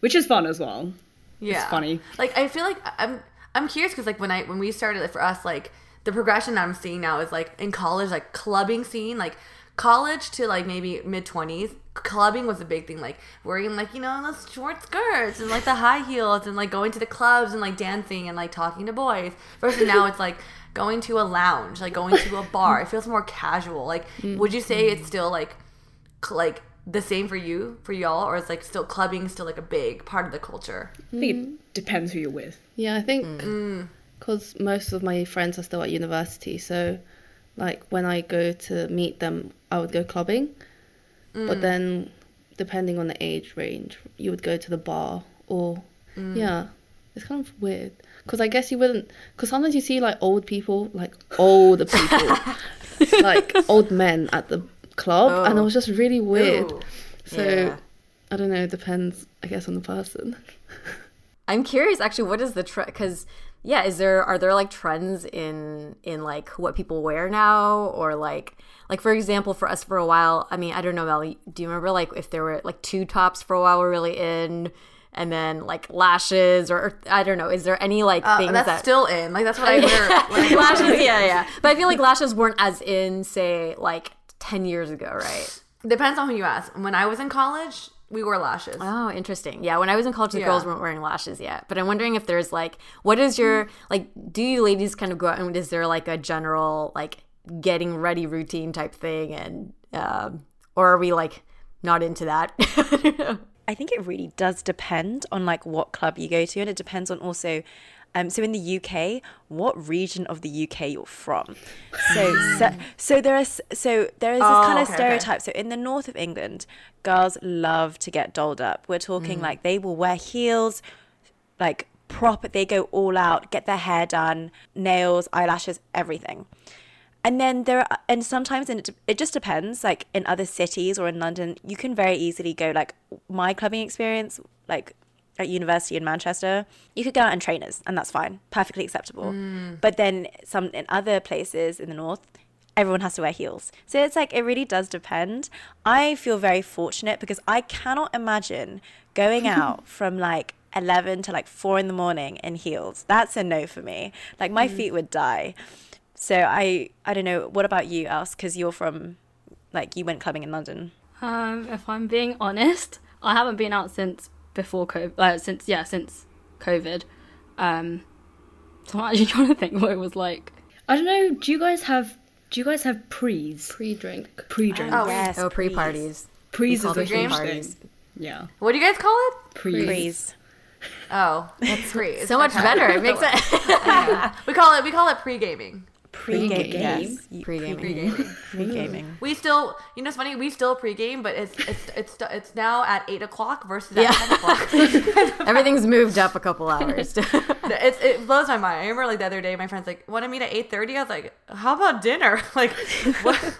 Which is fun as well. Yeah, it's funny. Like I feel like I'm I'm curious because like when I when we started like, for us like the progression that I'm seeing now is like in college like clubbing scene like college to like maybe mid twenties clubbing was a big thing like wearing like you know those short skirts and like the high heels and like going to the clubs and like dancing and like talking to boys versus now it's like going to a lounge like going to a bar. It feels more casual. Like mm. would you say it's still like like the same for you for y'all or is like still clubbing still like a big part of the culture I think it depends who you're with. Yeah, I think Mm. because most of my friends are still at university, so like when I go to meet them, I would go clubbing. Mm. But then, depending on the age range, you would go to the bar or Mm. yeah, it's kind of weird because I guess you wouldn't because sometimes you see like old people, like older people, <laughs> like old men at the club, and it was just really weird. Ooh. So Yeah. I don't know. It depends, I guess, on the person. <laughs> I'm curious, actually, what is the trend? Because yeah, is there are there like trends in in like what people wear now, or like like for example, for us for a while. I mean, I don't know, Mel. Do you remember like if there were like two tops for a while were really in, and then like lashes, or, or I don't know. Is there any like Uh, things that's that still in. Like that's what I wear. when <laughs> lashes? Yeah, yeah. But I feel like lashes weren't as in, say, like ten years ago, right? <sighs> Depends on who you ask. When I was in college, we wore lashes. Oh, interesting. Yeah, when I was in college, the Yeah. girls weren't wearing lashes yet. But I'm wondering if there's like, what is your like? Do you ladies kind of go out and is there like a general like getting ready routine type thing, and um, or are we like not into that? I. <laughs> I think it really does depend on like what club you go to, and it depends on also. Um, so in the UK, what region of the UK you're from? So so, so there is so there is this Oh, kind of okay, okay. stereotype. So in the north of England, girls love to get dolled up. We're talking like they will wear heels, like proper. They go all out, get their hair done, nails, eyelashes, everything. And then there are, and sometimes and it, it just depends. Like in other cities or in London, you can very easily go like my clubbing experience, like at university in Manchester, you could go out in trainers and that's fine, perfectly acceptable. But then some in other places in the north, everyone has to wear heels. So it's like it really does depend. I feel very fortunate because I cannot imagine going <laughs> out from like 11 to like 4 in the morning in heels. That's a no for me. Like my feet would die. So I I don't know. What about you, Els? Because you're from like you went clubbing in London. Um, if I'm being honest, I haven't been out since before COVID. Uh, since yeah, since COVID. Um, so I'm actually <laughs> trying to think what it was like. I don't know. Do you guys have? Do you guys have prees? Pre-drink. Pre-drink. Oh, yes, Oh, pre-parties. prees call is a them huge pre-parties. thing. Yeah. What do you guys call it? Prees. Please. Oh, it's pre. So much better. It makes <laughs> it we call it we call it pre gaming. Pre-game. Pre-game. Yes. pre gaming. Pre-gaming. <laughs> Pre-gaming. We still, you know, it's funny. We still pre-game, but it's it's it's it's now at eight o'clock versus at ten o'clock. <laughs> Everything's moved up a couple hours. <laughs> it's it blows my mind. I remember like the other day, my friend's like, "Want to meet at 8.30? I was like, "How about dinner?" like, what?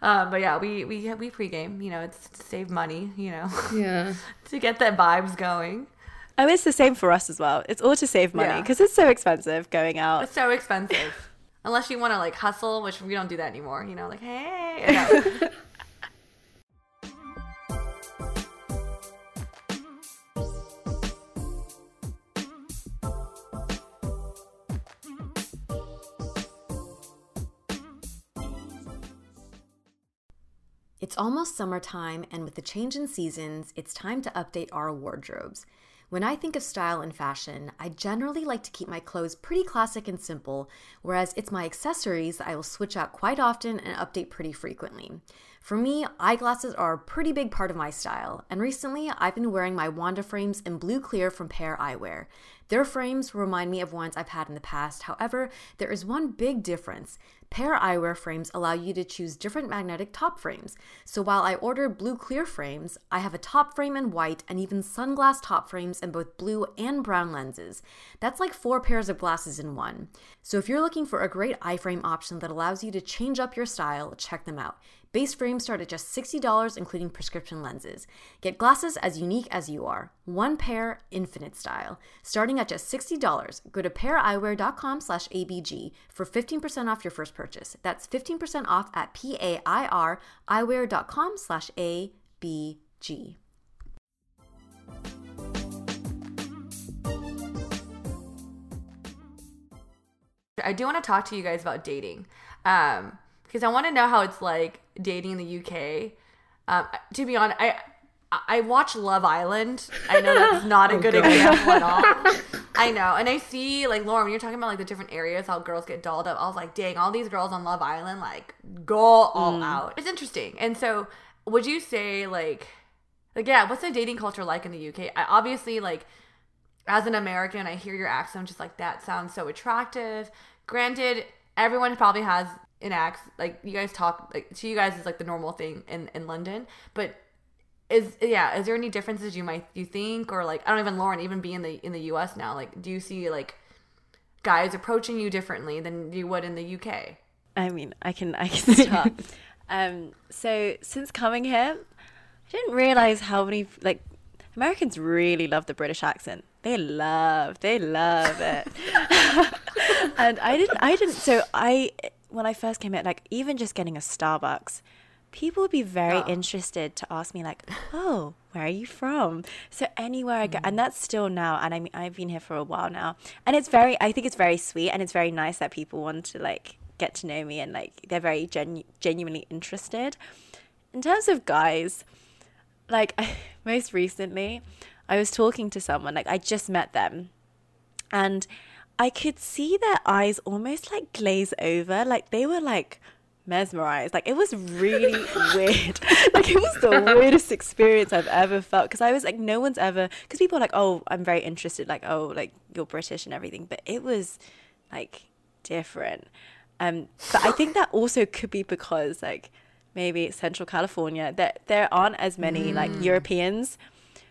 Um, but yeah, we we we pregame. You know, it's to save money. You know, Yeah. to get that vibes going. Oh, it's the same for us as well. It's all to save money Yeah. because it's so expensive going out. It's so expensive. Unless you want to like hustle, which we don't do that anymore. You know, like hey. <laughs> No. It's almost summertime, and with the change in seasons, it's time to update our wardrobes. When I think of style and fashion, I generally like to keep my clothes pretty classic and simple, whereas it's my accessories that I will switch out quite often and update pretty frequently. For me, eyeglasses are a pretty big part of my style, and recently I've been wearing my Wanda frames in blue clear from Pair Eyewear. Their frames remind me of ones I've had in the past, however, there is one big difference. Pair eyewear frames allow you to choose different magnetic top frames. So while I ordered blue clear frames, I have a top frame in white and even sunglass top frames in both blue and brown lenses. That's like four pairs of glasses in one. So if you're looking for a great eye frame option that allows you to change up your style, check them out. Base frames start at just $60, including prescription lenses. Get glasses as unique as you are. One pair, infinite style. Starting at just $60. Go to paireyewear.com slash ABG for 15% off your first purchase. That's 15% off at P-A-I-R eyewear.com slash ABG. I do want to talk to you guys about dating, um, because I want to know how it's like dating in the UK. Um, to be honest, I I watch Love Island. I know that's <laughs> not a good example at all. <laughs> I know, and I see like Lauren, when you're talking about like the different areas how girls get dolled up. I was like, dang, all these girls on Love Island like go all out. It's interesting. And so, would you say like, like yeah, what's the dating culture like in the UK? I obviously like as an American, I hear your accent, I'm just like that sounds so attractive. Granted, everyone probably has accent, like you guys talk, like to you guys is like the normal thing in in London. But is yeah, is there any differences you might you think, or like I don't even Lauren, even be in the in the U.S. now, like do you see like guys approaching you differently than you would in the UK? I mean, I can I <laughs> can start. <laughs> um, so since coming here, I didn't realize how many like Americans really love the British accent. They love, they love it. <laughs> and I didn't, I didn't. So I, when I first came here, like even just getting a Starbucks, people would be very ah. interested to ask me like, "Oh, where are you from?" So anywhere I go, mm. and that's still now. And I mean, I've been here for a while now, and it's very. I think it's very sweet, and it's very nice that people want to like get to know me, and like they're very genu- genuinely interested. In terms of guys, like <laughs> most recently, I was talking to someone, like I just met them, and I could see their eyes almost like glaze over, like they were like mesmerized. Like it was really <laughs> weird. Like it was the weirdest experience I've ever felt because I was like, no one's ever because people are like, oh, I'm very interested, like oh, like you're British and everything, but it was like different. Um, but I think that also could be because like maybe Central California, there there aren't as many like Europeans.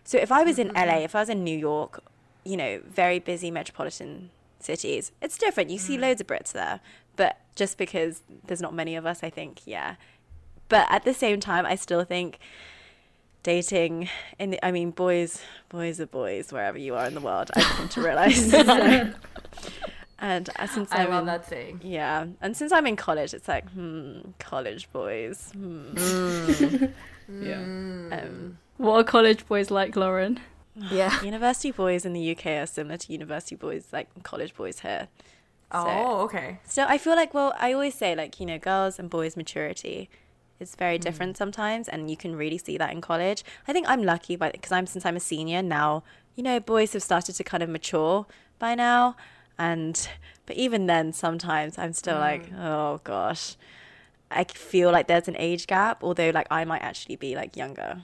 So if I was in LA, if I was in New York, you know, very busy metropolitan cities, it's different. You see loads of Brits there, but just because there's not many of us, I think, yeah. But at the same time, I still think dating in the, I mean, boys, boys are boys wherever you are in the world. I've come to realize. So- <laughs> <laughs> and uh, since I I'm love in- that saying. yeah, and since I'm in college, it's like, hmm, college boys. Hmm. <laughs> Yeah. Um, What are college boys like, Lauren? <sighs> Yeah. university boys in the UK are similar to university boys, like college boys here. So- Oh, okay. So I feel like, well, I always say, like, you know, girls and boys' maturity is very hmm. different sometimes, and you can really see that in college. I think I'm lucky, but because I'm since I'm a senior now, you know, boys have started to kind of mature by now, and but even then, sometimes I'm still like, hmm. oh gosh, I feel like there's an age gap, although like I might actually be like younger.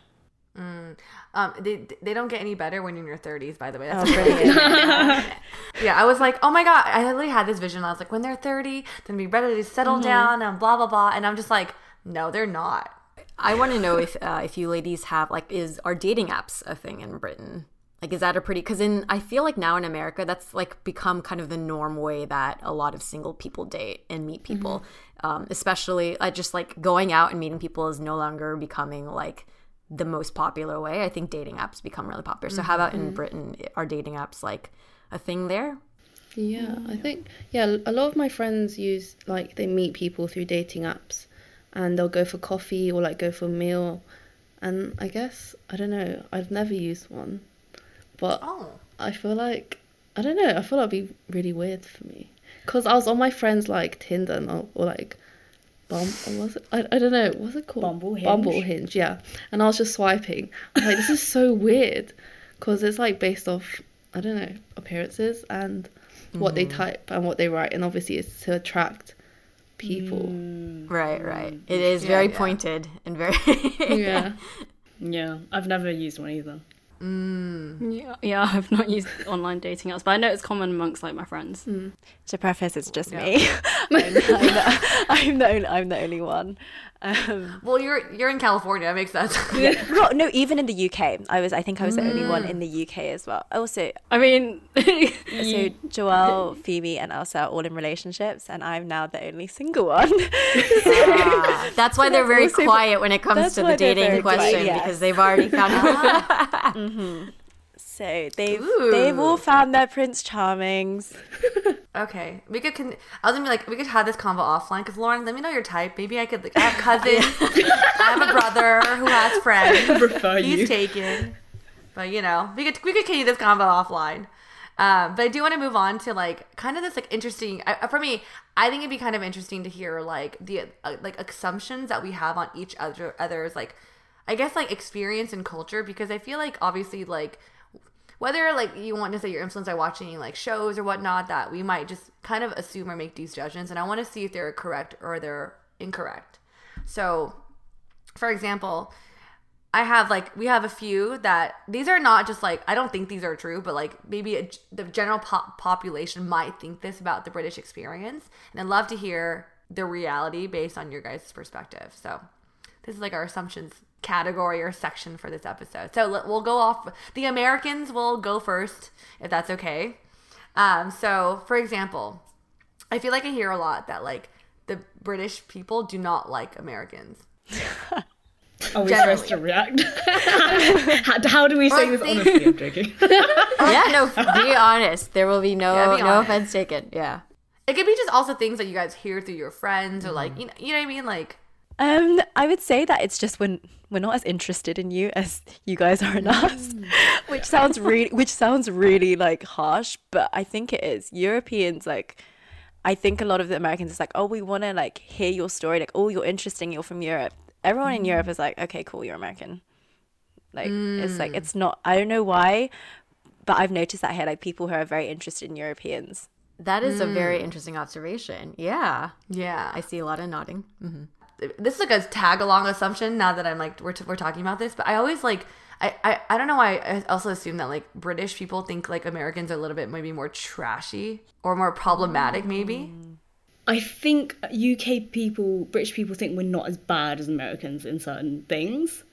Um, they they don't get any better when you're in your 30s. By the way, that's Oh, brilliant! <laughs> yeah. I was like, oh my god, I literally had this vision. I was like, when they're 30, then be ready to settle down and blah blah blah. And I'm just like, no, they're not. I want to know if uh, if you ladies have like is are dating apps a thing in Britain? Like is that a pretty cuz in I feel like now in America that's like become kind of the norm way that a lot of single people date and meet people. Um, especially uh, just like going out and meeting people is no longer becoming like the most popular way. I think dating apps become really popular. So how about Mm-hmm. in Britain? Are dating apps like a thing there? Yeah, I think yeah, a lot of my friends use like they meet people through dating apps and they'll go for coffee or like go for a meal. And I guess I don't know, I've never used one. But Oh. I feel like I don't know, I feel that'd be really weird for me. Cuz I was on my friends like Tinder or, or like Bum was it? I, I don't know. What's it called? Bumble Hinge? Bumble Hinge, yeah. And I was just swiping. I was like, this is so weird, because it's like based off I don't know appearances and what they mm-hmm. type and what they write, and obviously it's to attract people. Mm. Right, right. Mm. It is very yeah. pointed and very <laughs> Yeah. Yeah, I've never used one either. Mm. Yeah, yeah, <laughs> I've not used online dating apps, but I know it's common amongst like my friends. Mm. To preface, it's just me. <laughs> I'm, I'm, the, I'm, the only, I'm the only one. Um, Well, you're you're in California. That makes sense. <laughs> no, <laughs> no, even in the UK, I was. I think I was the only one in the UK as well. Also, I mean, <laughs> so Joelle, Phoebe, and Elsa are all in relationships, and I'm now the only single one. Ah, that's why they're very also- quiet when it comes to the dating very quiet, question yes. because they've already found so they've they've all found their Prince Charmings. <laughs> Okay, we could. Con- I was gonna be like, we could have this convo offline because Lauren, let me know your type. Maybe I could. Like, I have <laughs> cousins. I have a brother who has <laughs> friends. He's you. taken, but you know, we could we could continue this convo offline. Um, but I do want to move on to like kind of this like interesting. I, for me, I think it'd be kind of interesting to hear like the uh, like assumptions that we have on each other others like, I guess like experience and culture because I feel like obviously like whether like you want to say you're influenced by watching like shows or whatnot that we might just kind of assume or make these judgments and i want to see if they're correct or they're incorrect. So for example i have like we have a few that these are not just like i don't think these are true but like maybe a, the general pop- population might think this about the british experience and i'd love to hear the reality based on your guys perspective. So this is like our assumptions category or section for this episode. So we'll go off. The Americans will go first, if that's okay. Um, so, for example, I feel like I hear a lot that like the British people do not like Americans. <laughs> Are we supposed to react? <laughs> how, how do we say Or this honestly? I'm <laughs> joking. yeah, no, be honest. There will be no Yeah, be no offense taken. Yeah. It could be just also things that you guys hear through your friends or like you know, you know what I mean, like. Um, I would say that it's just when we're not as interested in you as you guys are in us, mm. <laughs> which sounds really, which sounds really like harsh, but I think it is. Europeans like, I think a lot of the Americans is like, oh, we want to like hear your story, like, oh, you're interesting, you're from Europe. Everyone in Europe mm. is like, okay, cool, you're American. Like, it's like mm. it's not. I don't know why, but I've noticed that here, like people who are very interested in Europeans. That is a very interesting observation. Yeah. Yeah, I see a lot of nodding. Mm-hmm. This is like a tag along assumption now that I'm like we're, t- we're talking about this, but I always like I, I I don't know why I also assume that like British people think like Americans are a little bit maybe more trashy or more problematic maybe. Mm. I think UK people, British people, think we're not as bad as Americans in certain things.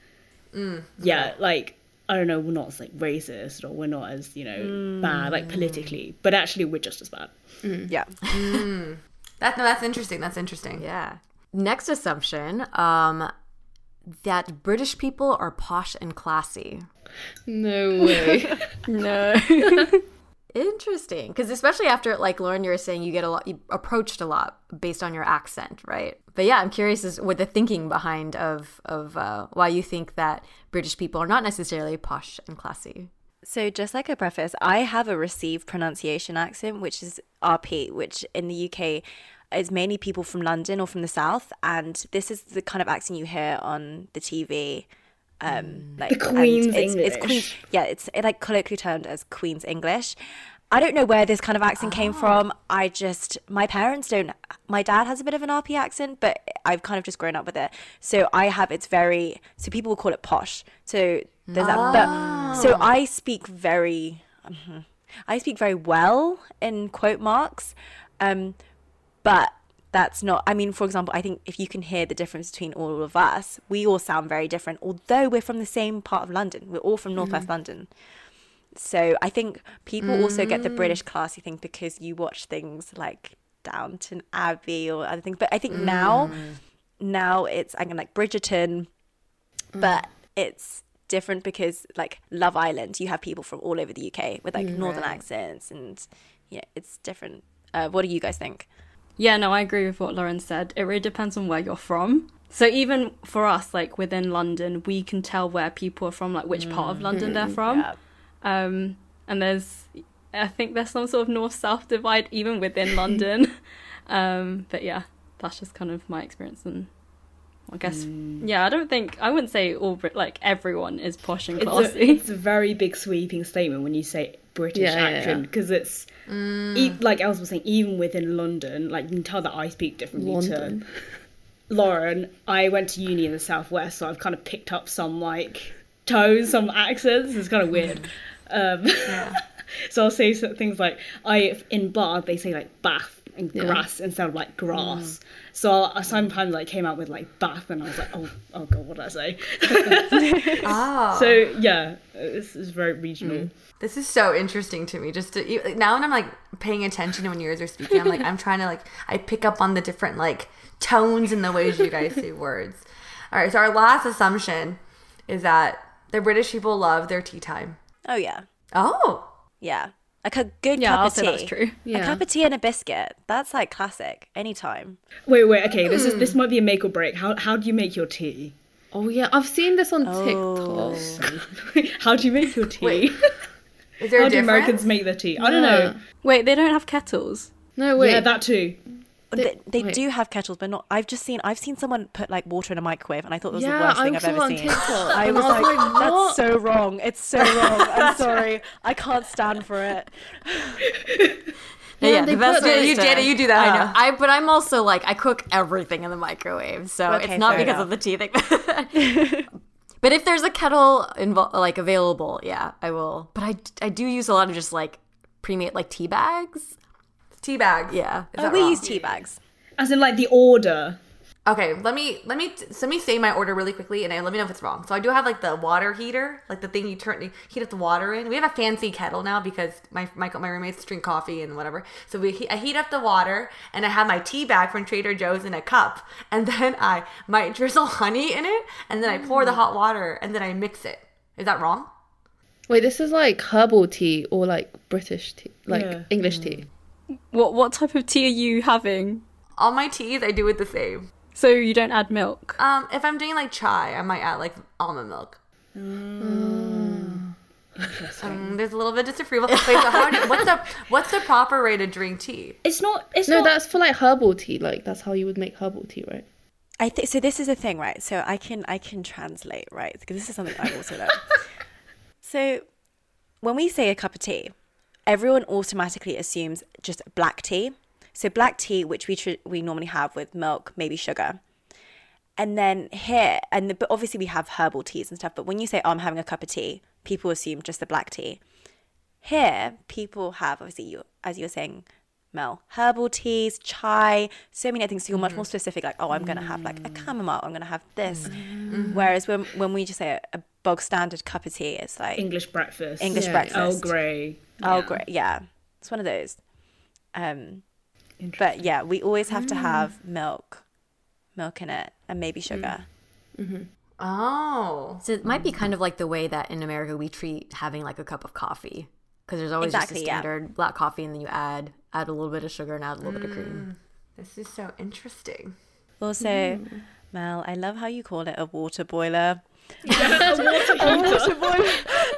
Mm. Yeah, like I don't know, we're not as like racist or we're not as you know bad like politically, but actually we're just as bad. Mm. Yeah. <laughs> That no, that's interesting. That's interesting. Yeah. Next assumption, um, that British people are posh and classy. No <laughs> way. no. Interesting, because especially after like Lauren, you were saying you get a lot, you approached a lot based on your accent, right? But yeah, I'm curious as what the thinking behind of of uh, why you think that British people are not necessarily posh and classy. So, just like a preface, I have a received pronunciation accent, which is RP, which in the UK is mainly people from London or from the South. And this is the kind of accent you hear on the TV. Um, like, The Queen's it's, It's English. Queen's, yeah, it's it, like colloquially termed as Queen's English. I don't know where this kind of accent came from. I just, my parents don't, my dad has a bit of an RP accent, but I've kind of just grown up with it. So I have, it's very, so people will call it posh. So there's that. But, so I speak very. <laughs> I speak very well in quote marks. Um, but that's not i mean for example i think if you can hear the difference between all of us we all sound very different although we're from the same part of london. We're all from northwest mm-hmm. london. So i think people also get the british mm. classy thing because you watch things like downton abbey or other things. But i think now mm. now it's i'm gonna like bridgerton mm. but it's different because like Love Island, you have people from all over the UK with like northern accents, and yeah, it's different. Uh, what do you guys think? Yeah, no, I agree with what Lauren said. It really depends on where you're from. So even for us, like within London, we can tell where people are from, like which part of London they're from. Yeah. Um, and there's, I think there's some sort of north-south divide even within <laughs> London. um, but yeah, that's just kind of my experience, and I guess yeah, I don't think I wouldn't say all Brit like everyone is posh and It's classy. a, it's a very big sweeping statement when you say British Yeah, yeah, accent yeah. because it's e- like Els was saying, even within London, like you can tell that I speak differently London. to <laughs> Lauren. I went to uni in the southwest, so I've kind of picked up some like tones, some accents. It's kind of weird. <laughs> Um, <laughs> so I'll say things like I in Bath they say like bath and grass instead of like grass. Mm. So I sometimes like came out with like bath, and I was like, oh, oh god, what did I say? Oh. <laughs> So yeah, this is very regional. Mm. This is so interesting to me. Just to, now, when I'm like paying attention to when you guys are speaking, I'm like I'm trying to like I pick up on the different like tones and the ways you guys say words. All right, so our last assumption is that the British people love their tea time. Oh yeah, Oh, yeah, like a good yeah, cup I'll of say tea. that's true. Yeah. A cup of tea and a biscuit. That's like classic. Anytime. Wait, wait, okay. This is hmm. this might be a make or break. How how do you make your tea? Oh yeah, I've seen this on Oh. TikTok. <laughs> how do you make your tea? Wait, <laughs> is there how a do difference? Americans make their tea? I don't know. Wait, they don't have kettles. No wait. Yeah, that too. They, they do have kettles, but not. I've just seen. I've seen someone put like water in a microwave, and I thought that was Yeah, the worst thing I I've ever seen. TikTok, I and was I like, like, that's what? so wrong. It's so wrong. I'm <laughs> sorry. I can't stand for it. Yeah, they the best way you is to- did it. You do that. I know. Ah. I but I'm also like I cook everything in the microwave, so Okay, it's not because enough. of the tea thing. <laughs> but if there's a kettle invo- like available, yeah, I will. But I I do use a lot of just like pre-made like tea bags. Tea bags. Yeah. Is Oh, we wrong? use tea bags. As in like the order. Okay, let me let me let me say my order really quickly, and I, let me know if it's wrong. So I do have like the water heater, like the thing you turn you heat up the water in. We have a fancy kettle now because my my, my roommates drink coffee and whatever. So we I heat up the water, and I have my tea bag from Trader Joe's in a cup, and <laughs> then I might drizzle honey in it, and then I pour the mm. hot water, and then I mix it. Is that wrong? Wait, this is like herbal tea or like British tea, like Yeah. English tea. Mm. What what type of tea are you having? All my teas, I do it the same. So you don't add milk. Um, if I'm doing like chai, I might add like almond milk. Um, there's a little bit of disapproval. Wait, so how do, what's the what's the proper way to drink tea? It's not. It's No, not. that's for like herbal tea. Like that's how you would make herbal tea, right? I think so. This is the thing, right? So I can I can translate, right? Because this is something I also know. <laughs> so when we say a cup of tea, everyone automatically assumes just black tea. So black tea, which we tr- we normally have with milk, maybe sugar, and then here and the, but obviously we have herbal teas and stuff. But when you say, "Oh, I'm having a cup of tea," people assume just the black tea. Here, people have obviously you as you were saying, Mel, herbal teas, chai, so many other things. So you're much mm. more specific, like, oh, I'm gonna have like a mm. chamomile, I'm gonna have this. Mm. Whereas when when we just say a, a bog standard cup of tea, it's like English breakfast. English Yeah. breakfast. Earl Grey. Oh, great, yeah, it's one of those. Um, but yeah, we always have to mm. have milk, milk in it, and maybe mm. sugar. mm-hmm Oh, So it might be kind mm. of like the way that in America we treat having like a cup of coffee because there's always Exactly, just a yeah. standard black coffee and then you add add a little bit of sugar and add a little bit of cream. this is so interesting. Also, Mel, I love how you call it a water boiler. A water <laughs> boiler.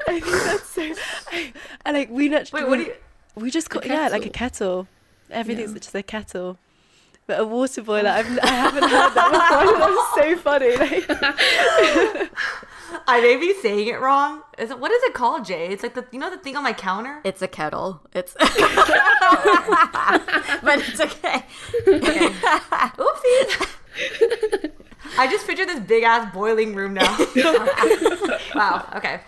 I think that's so. I, <laughs> I like we not. Wait, what do you? We just call yeah, like a kettle. Everything's just a kettle. But a water boiler, oh. I've, I haven't heard that <laughs> before. That's so funny. Like, I may be saying it wrong. Is it what is it called, Jay? It's like the you know the thing on my counter. It's a kettle. It's but it's okay. Oopsies. I just picture this big ass boiling room now. <laughs> <laughs> wow. Okay.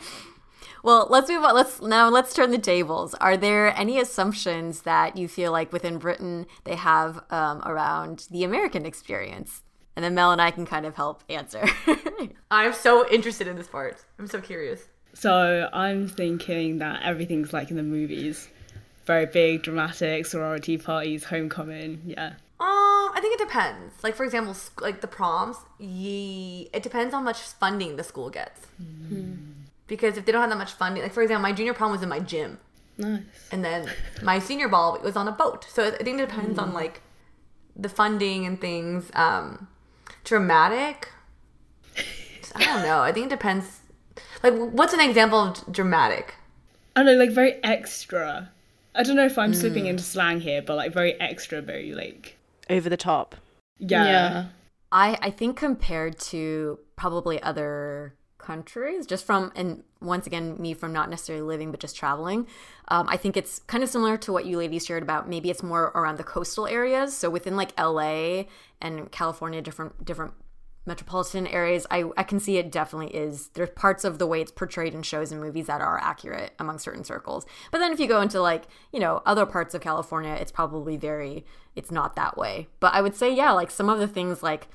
Well, let's move on. Let's now let's turn the tables. Are there any assumptions that you feel like within Britain they have um, around the American experience? And then Mel and I can kind of help answer. <laughs> I'm so interested in this part. I'm so curious. So I'm thinking that everything's like in the movies. Very big, dramatic, sorority parties, homecoming. Yeah. Um, I think it depends. Like for example, sc- like the proms, ye, it depends how much funding the school gets. Because if they don't have that much funding, like for example, my junior prom was in my gym, Nice. and then my senior ball was on a boat. So I think it depends on like the funding and things. Um, dramatic, I don't know. I think it depends. Like, what's an example of dramatic? I don't know, like very extra. I don't know if I'm slipping into slang here, but like very extra, very like Over the top. yeah. Yeah. I, I think compared to probably other countries, just from, and once again, me from not necessarily living, but just traveling, um, I think it's kind of similar to what you ladies shared about maybe it's more around the coastal areas. So within like LA and California, different, different metropolitan areas, I, I can see it definitely is. There's parts of the way it's portrayed in shows and movies that are accurate among certain circles. But then if you go into like, you know, other parts of California, it's probably very, it's not that way. But I would say, yeah, like some of the things like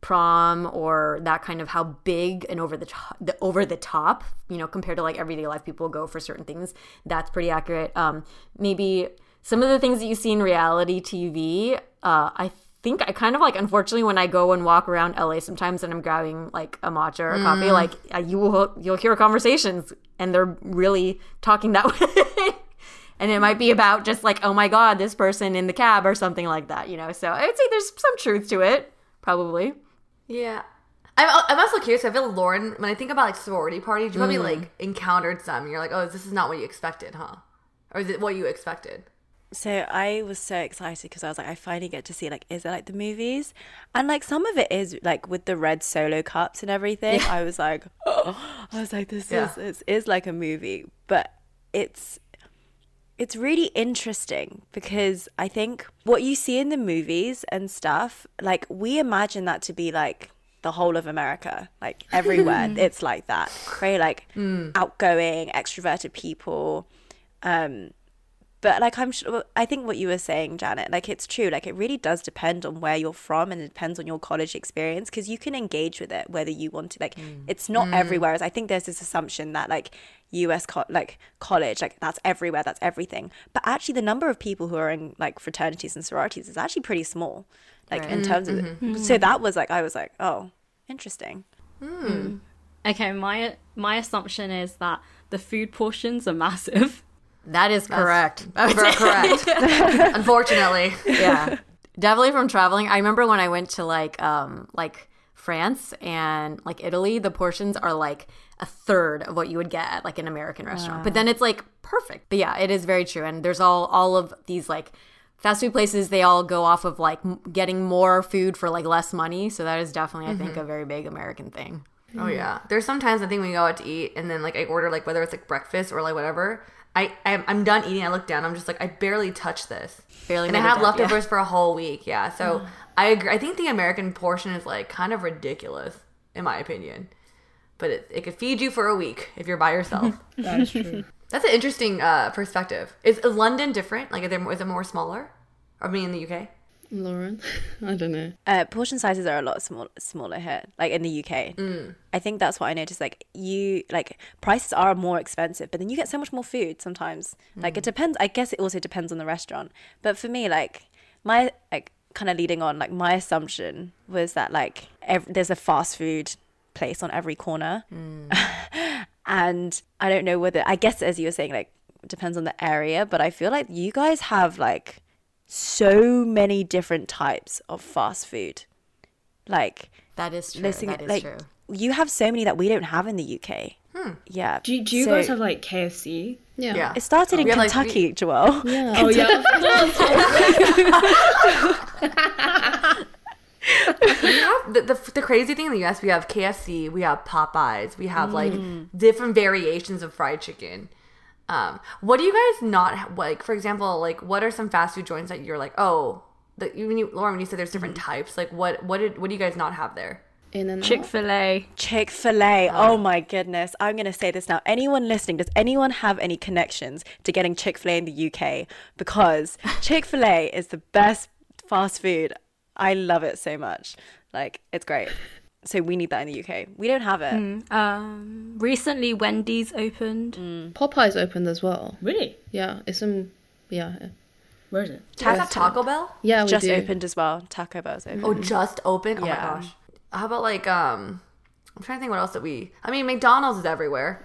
prom or that kind of how big and over the top, the over the top, you know, compared to like everyday life people go for certain things, that's pretty accurate. Um, maybe some of the things that you see in reality TV, uh, I think I kind of like unfortunately when I go and walk around LA sometimes and I'm grabbing like a matcha or a coffee, mm. like you will you'll hear conversations and they're really talking that <laughs> way. and it might be about just like, oh my god, this person in the cab or something like that, you know. So I would say there's some truth to it, probably. Yeah. I'm, I'm also curious. I feel Lauren, when I think about like sorority parties, you probably mm. like encountered some. You're like, oh, this is not what you expected, huh? Or is it what you expected? So I was so excited because I was like, I finally get to see like, is it like the movies? And like some of it is like with the red solo cups and everything. I was like, oh, <gasps> I was like, this Yeah. is this is like a movie, but it's it's really interesting because I think what you see in the movies and stuff, like we imagine that to be like the whole of America, like <laughs> everywhere. it's like that, very like outgoing, extroverted people. Um, but like I'm sure, I think what you were saying, Janet, like it's true. Like it really does depend on where you're from and it depends on your college experience because you can engage with it whether you want to. Like mm. it's not mm. everywhere. As I think there's this assumption that like U.S. Co- like college, like that's everywhere, that's everything. But actually, the number of people who are in like fraternities and sororities is actually pretty small. Like in terms of, mm-hmm. Mm-hmm. so that was like I was like, oh, interesting. Hmm. Hmm. Okay, my my assumption is that the food portions are massive. <laughs> That is correct. I would Ver- say. correct. Unfortunately. yeah definitely from traveling i remember when i went to like um like france and like italy the portions are like a third of what you would get at like an american restaurant but then it's like perfect but yeah it is very true and there's all all of these like fast food places they all go off of like m- getting more food for like less money so that is definitely i think a very big american thing Oh yeah. There's sometimes I think we go out to eat and then like I order like whether it's like breakfast or like whatever. I I'm, I'm done eating. I look down. I'm just like I barely touch this. Barely and I it have down, yeah. leftovers for a whole week. Yeah. So I agree. I think the American portion is like kind of ridiculous in my opinion. But it, it could feed you for a week if you're by yourself. <laughs> That's true. That's an interesting uh, perspective. Is, is London different? Like, is, there, is it more smaller? I mean, in the UK. Lauren, <laughs> I don't know. Uh, portion sizes are a lot small, smaller here, like in the UK. Mm. I think that's what I noticed. Like you, like prices are more expensive, but then you get so much more food sometimes. Like it Mm. depends. I guess it also depends on the restaurant. But for me, like my like kind of leading on, like my assumption was that like ev- there's a fast food place on every corner, <laughs> and I don't know whether. I guess as you were saying, like depends on the area, but I feel like you guys have like so many different types of fast food. Like, that is true listening, that is like true you have so many that we don't have in the UK. Yeah. Do, do you So- guys have like KFC? Yeah. Yeah. It started in We have, like, Kentucky, Joelle. Yeah. <laughs> Oh yeah. <laughs> <laughs> the, the, the crazy thing in the US, we have KFC, we have Popeyes, we have like Mm. different variations of fried chicken. Um, what do you guys not like? For example, like what are some fast food joints that you're like, oh, that you, when you, Lauren, when you said there's different Mm. types, like what what did what do you guys not have there? In and Chick Fil A. Chick fil A. Oh my goodness. I'm going to say this now. Anyone listening, does anyone have any connections to getting Chick fil A in the UK? Because <laughs> Chick fil A is the best fast food. I love it so much. Like, it's great. So we need that in the UK. We don't have it. Um, recently, Wendy's opened. Popeyes opened as well. really? Yeah, it's in. Yeah, Where is it? Do you guys have Taco Bell? Yeah, we Just do. opened as well. Taco Bell's open. Oh, just open? Oh Yeah. my gosh. How about like um I'm trying to think what else that we I mean McDonald's is everywhere.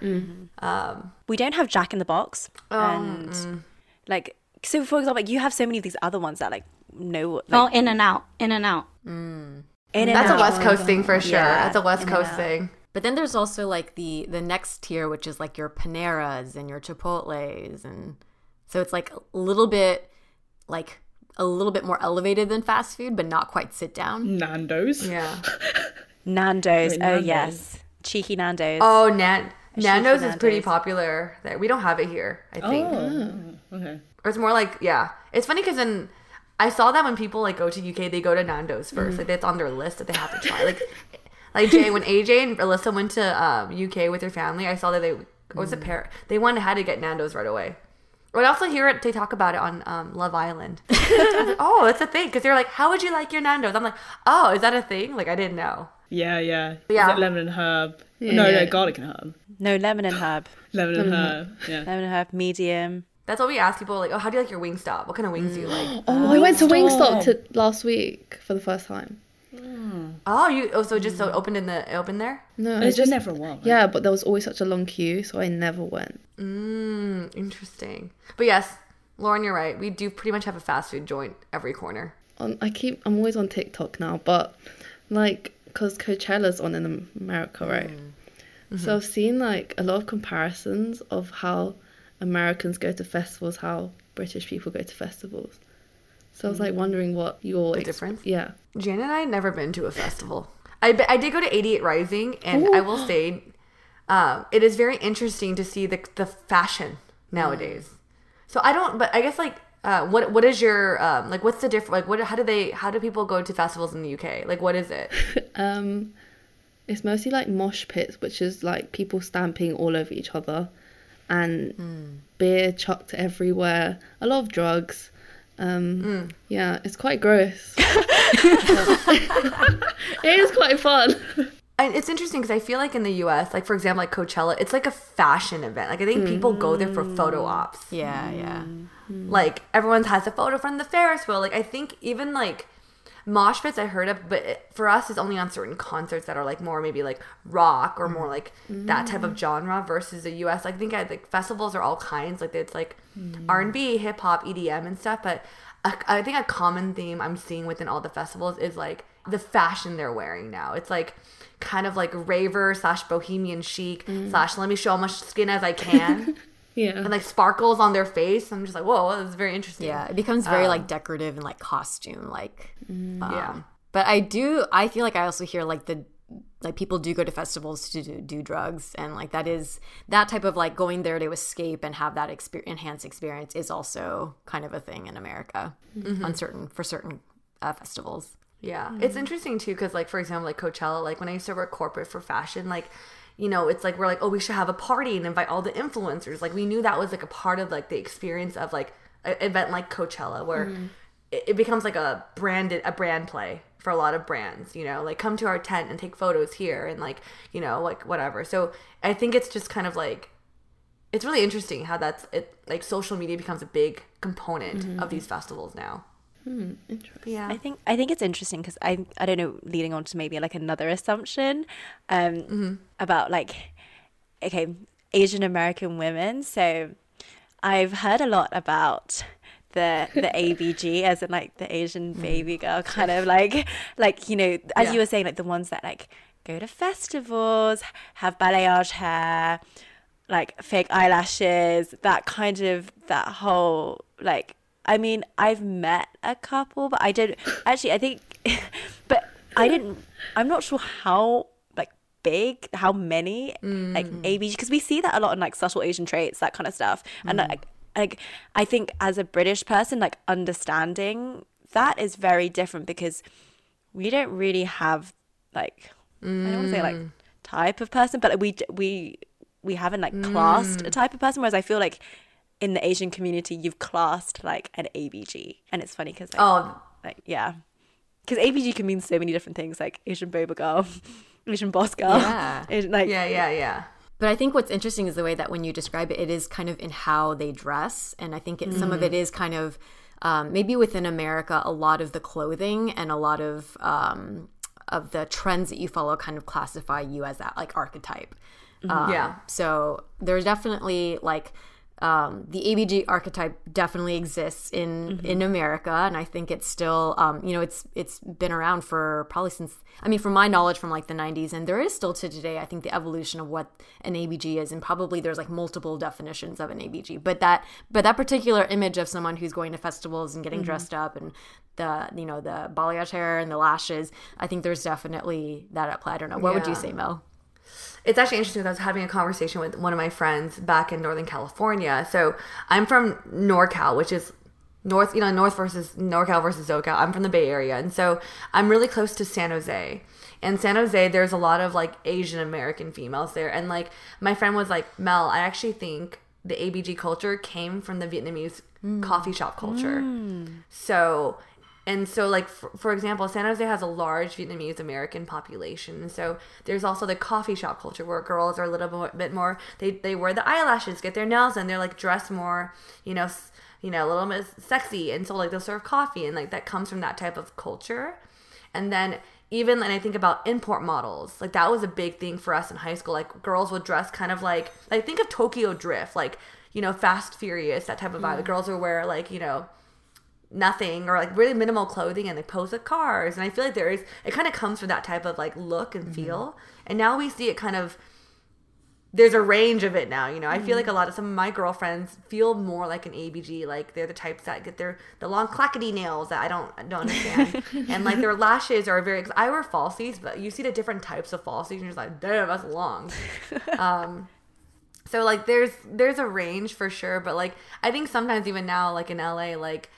Um We don't have Jack in the Box, Oh, and mm. like so. For example, like you have so many of these other ones that like no. Like, Oh, in and out, in and out. In and that's a. West Coast thing for sure. Yeah, That's a West Coast thing. But then there's also like the the next tier, which is like your Paneras and your Chipotle's, and so it's like a little bit like a little bit more elevated than fast food, but not quite sit down. Nando's. Yeah. <laughs> Nando's. Wait, oh Nando's. yes, cheeky Nando's. Oh, Nan- cheeky Nando's is pretty popular there. We don't have it here, I think. Oh, okay. Or it's more like, yeah. It's funny because in I saw that when people like go to UK, they go to Nando's 1st Like that's on their list that they have to try. Like, <laughs> like Jay, when AJ and Alyssa went to um, UK with their family, I saw that they or was a pair they wanted had to get Nando's right away. But I also hear it they talk about it on um, Love Island. Like, <laughs> oh, it's a thing because they're like, how would you like your Nando's? I'm like, oh, is that a thing? Like I didn't know. Yeah, yeah. Yeah. Is it lemon and herb? Yeah, no, yeah. no, garlic and herb. No lemon and herb. Lemon and herb. Yeah. Lemon and herb, medium. That's what we ask people. Like, oh, how do you like your Wingstop? What kind of wings do you like? <gasps> Oh, I went to Wingstop to, last week for the first time. Oh, you oh, so it just so opened in the it opened there. No, It's I been there for a while. right? Yeah, but there was always such a long queue, so I never went. Mm, interesting. But yes, Lauren, you're right. We do pretty much have a fast food joint every corner. On, I keep, I'm always on TikTok now, but like, cause Coachella's on in America, right? So I've seen like a lot of comparisons of how Americans go to festivals, how British people go to festivals. So I was like wondering what your The ex- difference? Yeah. Jan and I had never been to a festival. I, I did go to 88 Rising, and I will say um, it is very interesting to see the, the fashion nowadays. So I don't, but I guess like, uh, what what is your um, like? What's the difference? Like, what? How do they? How do people go to festivals in the UK? Like, what is it? <laughs> Um, it's mostly like mosh pits, which is like people stamping all over each other, and hmm. beer chucked everywhere. A lot of drugs. Um, hmm. Yeah, it's quite gross. <laughs> <laughs> it is quite fun. And it's interesting because I feel like in the US, like for example, like Coachella, it's like a fashion event. Like I think people go there for photo mm. ops. Yeah, yeah. Mm. Like everyone has a photo from the Ferris wheel. Like I think even like mosh pits I heard of, but it, for us it's only on certain concerts that are like more maybe like rock or more like that type of mm. genre versus the US. I think at like festivals are all kinds. Like it's like mm. R and B, hip hop, EDM, and stuff. But I, I think a common theme I'm seeing within all the festivals is like the fashion they're wearing now. It's like kind of like raver slash bohemian chic mm. slash let me show how much skin as I can. <laughs> Yeah. and like sparkles on their face. I'm just like, whoa, that's very interesting. Yeah, it becomes very like decorative and like costume like. Um, Yeah. But I do. I feel like I also hear like the like people do go to festivals to do, do drugs and like that is that type of like going there to escape and have that exper- enhanced experience is also kind of a thing in America on certain for certain uh, festivals. Yeah, it's mm. interesting too because, like, for example, like Coachella, like when I used to work corporate for fashion, like, you know, it's like we're like, oh, we should have a party and invite all the influencers. Like, we knew that was like a part of like the experience of like an event like Coachella, where mm. it, it becomes like a branded a brand play for a lot of brands. You know, like come to our tent and take photos here and like you know like whatever. So I think it's just kind of like it's really interesting how that's it like social media becomes a big component of mm-hmm. these festivals now. Hmm, interesting. Yeah. I think I think it's interesting because I I don't know leading on to maybe like another assumption um mm-hmm. about like okay Asian American women so I've heard a lot about the the <laughs> ABG as in like the Asian hmm. baby girl kind of like like you know as Yeah. you were saying like the ones that like go to festivals have balayage hair like fake eyelashes, that kind of that whole like I mean, I've met a couple, but I did actually I think <laughs> but I didn't I'm not sure how like big, how many like mm. ABG because we see that a lot in like subtle Asian traits, that kind of stuff. And mm. like like I think as a British person, like understanding that is very different because we don't really have like I don't want to say like mm. type of person, but we we we haven't like classed a type of person. Whereas I feel like in the Asian community, you've classed like an ABG, and it's funny because like, Oh, like yeah, because ABG can mean so many different things, like Asian boba girl, <laughs> Asian boss girl, Yeah. <laughs> Asian, like yeah, yeah, yeah. But I think what's interesting is the way that when you describe it, it is kind of in how they dress, and I think it, some of it is kind of um, maybe within America, a lot of the clothing and a lot of um, of the trends that you follow kind of classify you as that like archetype. Um, Yeah. So there's definitely like um, the ABG archetype definitely exists in in America, and I think it's still um, you know it's it's been around for probably since I mean from my knowledge from like the 90s, and there is still to today. I think the evolution of what an ABG is, and probably there's like multiple definitions of an ABG, but that but that particular image of someone who's going to festivals and getting dressed up and the you know the balayage hair and the lashes, I think there's definitely that at play. I don't know. What would you say, Mel? It's actually interesting. I was having a conversation with one of my friends back in Northern California. So I'm from NorCal, which is North, you know, North versus NorCal versus SoCal. I'm from the Bay Area, and so I'm really close to San Jose. And San Jose, there's a lot of like Asian American females there, and like my friend was like, Mel, I actually think the ABG culture came from the Vietnamese mm. coffee shop culture. Mm. So, and so, like, for, for example, San Jose has a large Vietnamese American population. And so there's also the coffee shop culture where girls are a little bit, more, they, they wear the eyelashes, get their nails and they're like dressed more, you know, you know, a little bit sexy. And so, like, they'll serve coffee, and like that comes from that type of culture. And then, even when I think about import models, like that was a big thing for us in high school. Like girls would dress kind of like, like think of Tokyo Drift, like you know, Fast Furious, that type of vibe. The girls would wear like you know, nothing or like really minimal clothing and they pose with cars. And i feel like there is it kind of comes from that type of like look and feel. And now we see it kind of there's a range of it now you know? I feel like a lot of some of my girlfriends feel more like an abg like they're the types that get their the long clackety nails that i don't I don't understand. <laughs> And like their lashes are very cause i wear falsies but you see the different types of falsies and you're just like damn that's long. <laughs> Um so like there's there's a range for sure but like i think sometimes even now like in la like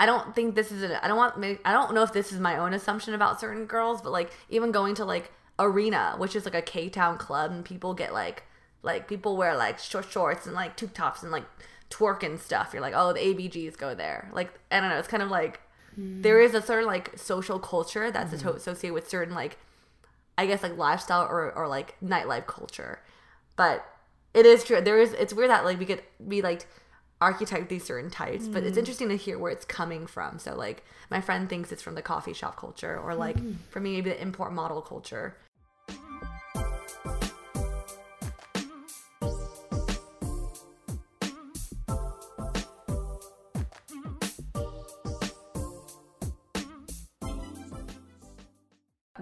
I don't think this is a, I don't want I don't know if this is my own assumption about certain girls, but like even going to like Arena, which is like a K Town club, and people get like like people wear like short shorts and like tube tops and like twerk and stuff. You're like, oh, the ABGs go there. Like I don't know, it's kind of like hmm. there is a of like social culture that's hmm. asso- associated with certain like I guess like lifestyle or or like nightlife culture, but it is true. There is it's weird that like we could be like archetype these certain types, but it's mm. interesting to hear where it's coming from. So like my friend thinks it's from the coffee shop culture, or like mm. for me maybe the import model culture.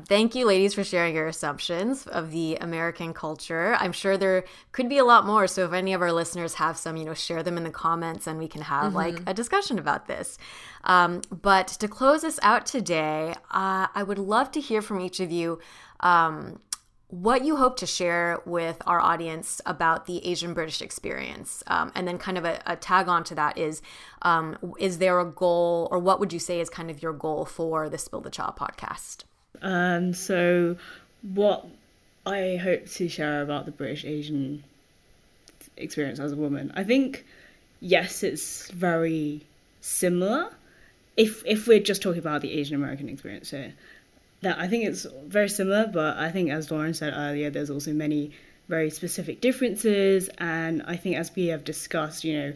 Thank you, ladies, for sharing your assumptions of the American culture. I'm sure there could be a lot more. So if any of our listeners have some, you know, share them in the comments and we can have like a discussion about this. Um, but to close us out today, uh, I would love to hear from each of you. Um, what you hope to share with our audience about the Asian British experience. Um, and then, kind of a, a tag on to that is um, Is there a goal, or what would you say is kind of your goal for the Spill the Cha podcast? Um, so, what I hope to share about the British Asian experience as a woman, I think, yes, it's very similar. If if we're just talking about the Asian American experience here, that I think it's very similar. But I think, as Lauren said earlier, there's also many very specific differences, and I think, as we have discussed, you know,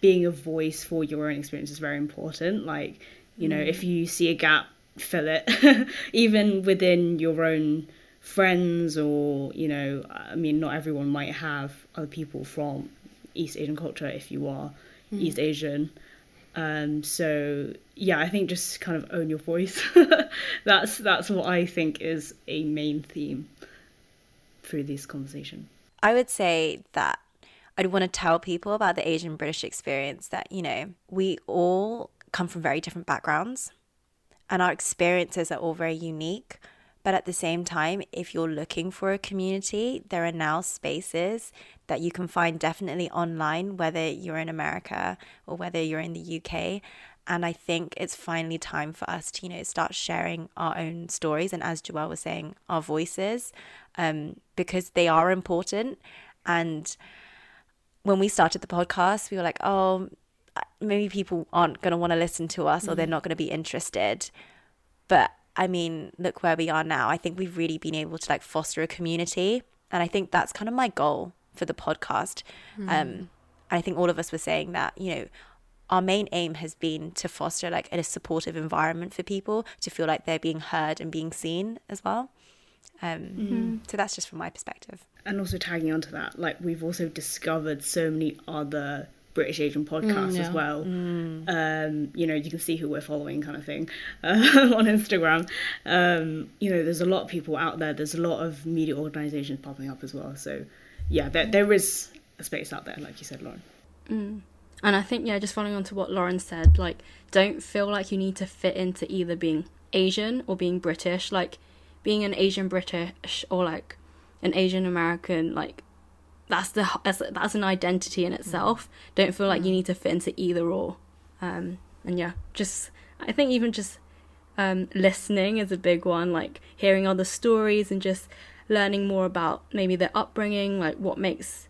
being a voice for your own experience is very important. Like, you know, if you see a gap, fill it, <laughs> even within your own friends, or, you know, I mean, not everyone might have other people from East Asian culture if you are East Asian. Um, so yeah, I think just kind of own your voice. <laughs> that's that's what I think is a main theme through this conversation. I would say that I'd want to tell people about the Asian British experience that, you know, we all come from very different backgrounds and our experiences are all very unique. But at the same time, if you're looking for a community, there are now spaces that you can find definitely online, whether you're in America or whether you're in the UK. And I think it's finally time for us to, you know, start sharing our own stories. And as Joelle was saying, our voices, um, because they are important. And when we started the podcast, we were like, oh, maybe people aren't going to want to listen to us or they're not going to be interested. But I mean, look where we are now. I think we've really been able to like foster a community. And I think that's kind of my goal for the podcast. Um, and I think all of us were saying that, you know, our main aim has been to foster like a supportive environment for people to feel like they're being heard and being seen as well. Um, Mm-hmm. So that's just from my perspective. and also tagging onto that, like we've also discovered so many other British Asian podcast as yeah. well. Um, you know, you can see who we're following, kind of thing, uh, <laughs> on Instagram. Um, you know, there's a lot of people out there. There's a lot of media organisations popping up as well. So, yeah, there there is a space out there, like you said, Lauren. And I think, yeah, just following on to what Lauren said, like, don't feel like you need to fit into either being Asian or being British. Like, being an Asian British or like an Asian American, like, that's the that's, that's an identity in itself. Don't feel like you need to fit into either or. Um, and yeah, just I think even just um, listening is a big one. Like hearing other stories and just learning more about maybe their upbringing, like what makes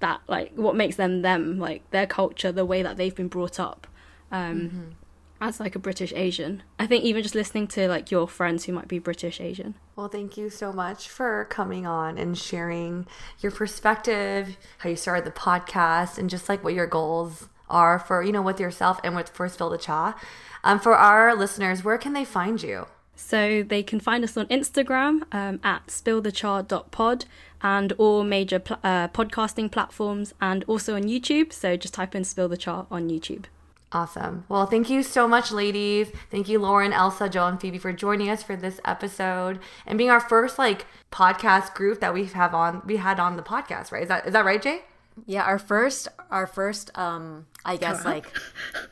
that like what makes them them like their culture the way that they've been brought up um as like a british asian i think even just listening to like your friends who might be british asian Well, thank you so much for coming on and sharing your perspective, how you started the podcast, and just like what your goals are for, you know, with yourself and with for Spill the Cha. Um, for our listeners, where can they find you? so they can find us on instagram um, at spillthecha.pod and all major pl- uh, podcasting platforms and also on youtube so just type in spill the cha on youtube Awesome. Well, thank you so much, ladies. Thank you, Lauren, Elsa, Joe, and Phoebe, for joining us for this episode and being our first like podcast group that we have on. We had on the podcast, right? Is that is that right, Jay? Yeah, our first, our first, um, I guess like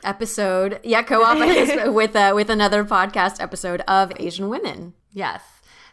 episode, yeah, co-op, I guess, <laughs> with uh, with another podcast episode of Asian women. Yes.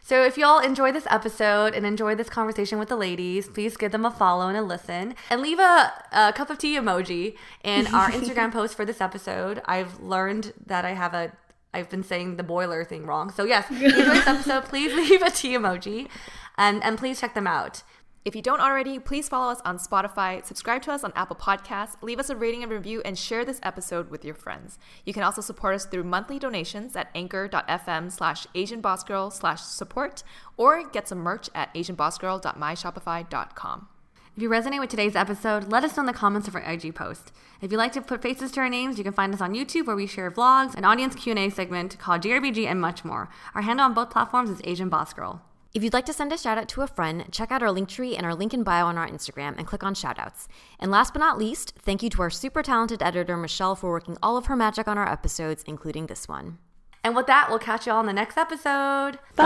So if y'all enjoy this episode and enjoy this conversation with the ladies, please give them a follow and a listen and leave a, a cup of tea emoji in our Instagram <laughs> post for this episode. I've learned that I have a I've been saying the boiler thing wrong. So yes, if you enjoy this episode, <laughs> please leave a tea emoji and and please check them out. If you don't already, please follow us on Spotify, subscribe to us on Apple Podcasts, leave us a rating and review, and share this episode with your friends. You can also support us through monthly donations at anchor.fm slash asianbossgirl slash support or get some merch at asianbossgirl.myshopify.com. If you resonate with today's episode, let us know in the comments of our IG post. If you'd like to put faces to our names, you can find us on YouTube where we share vlogs, an audience Q&A segment called GRBG, and much more. Our handle on both platforms is Asian Boss Girl. If you'd like to send a shout out to a friend, check out our link tree and our link in bio on our Instagram and click on shoutouts. And last but not least, thank you to our super talented editor, Michelle, for working all of her magic on our episodes, including this one. And with that, we'll catch you all in the next episode. Bye.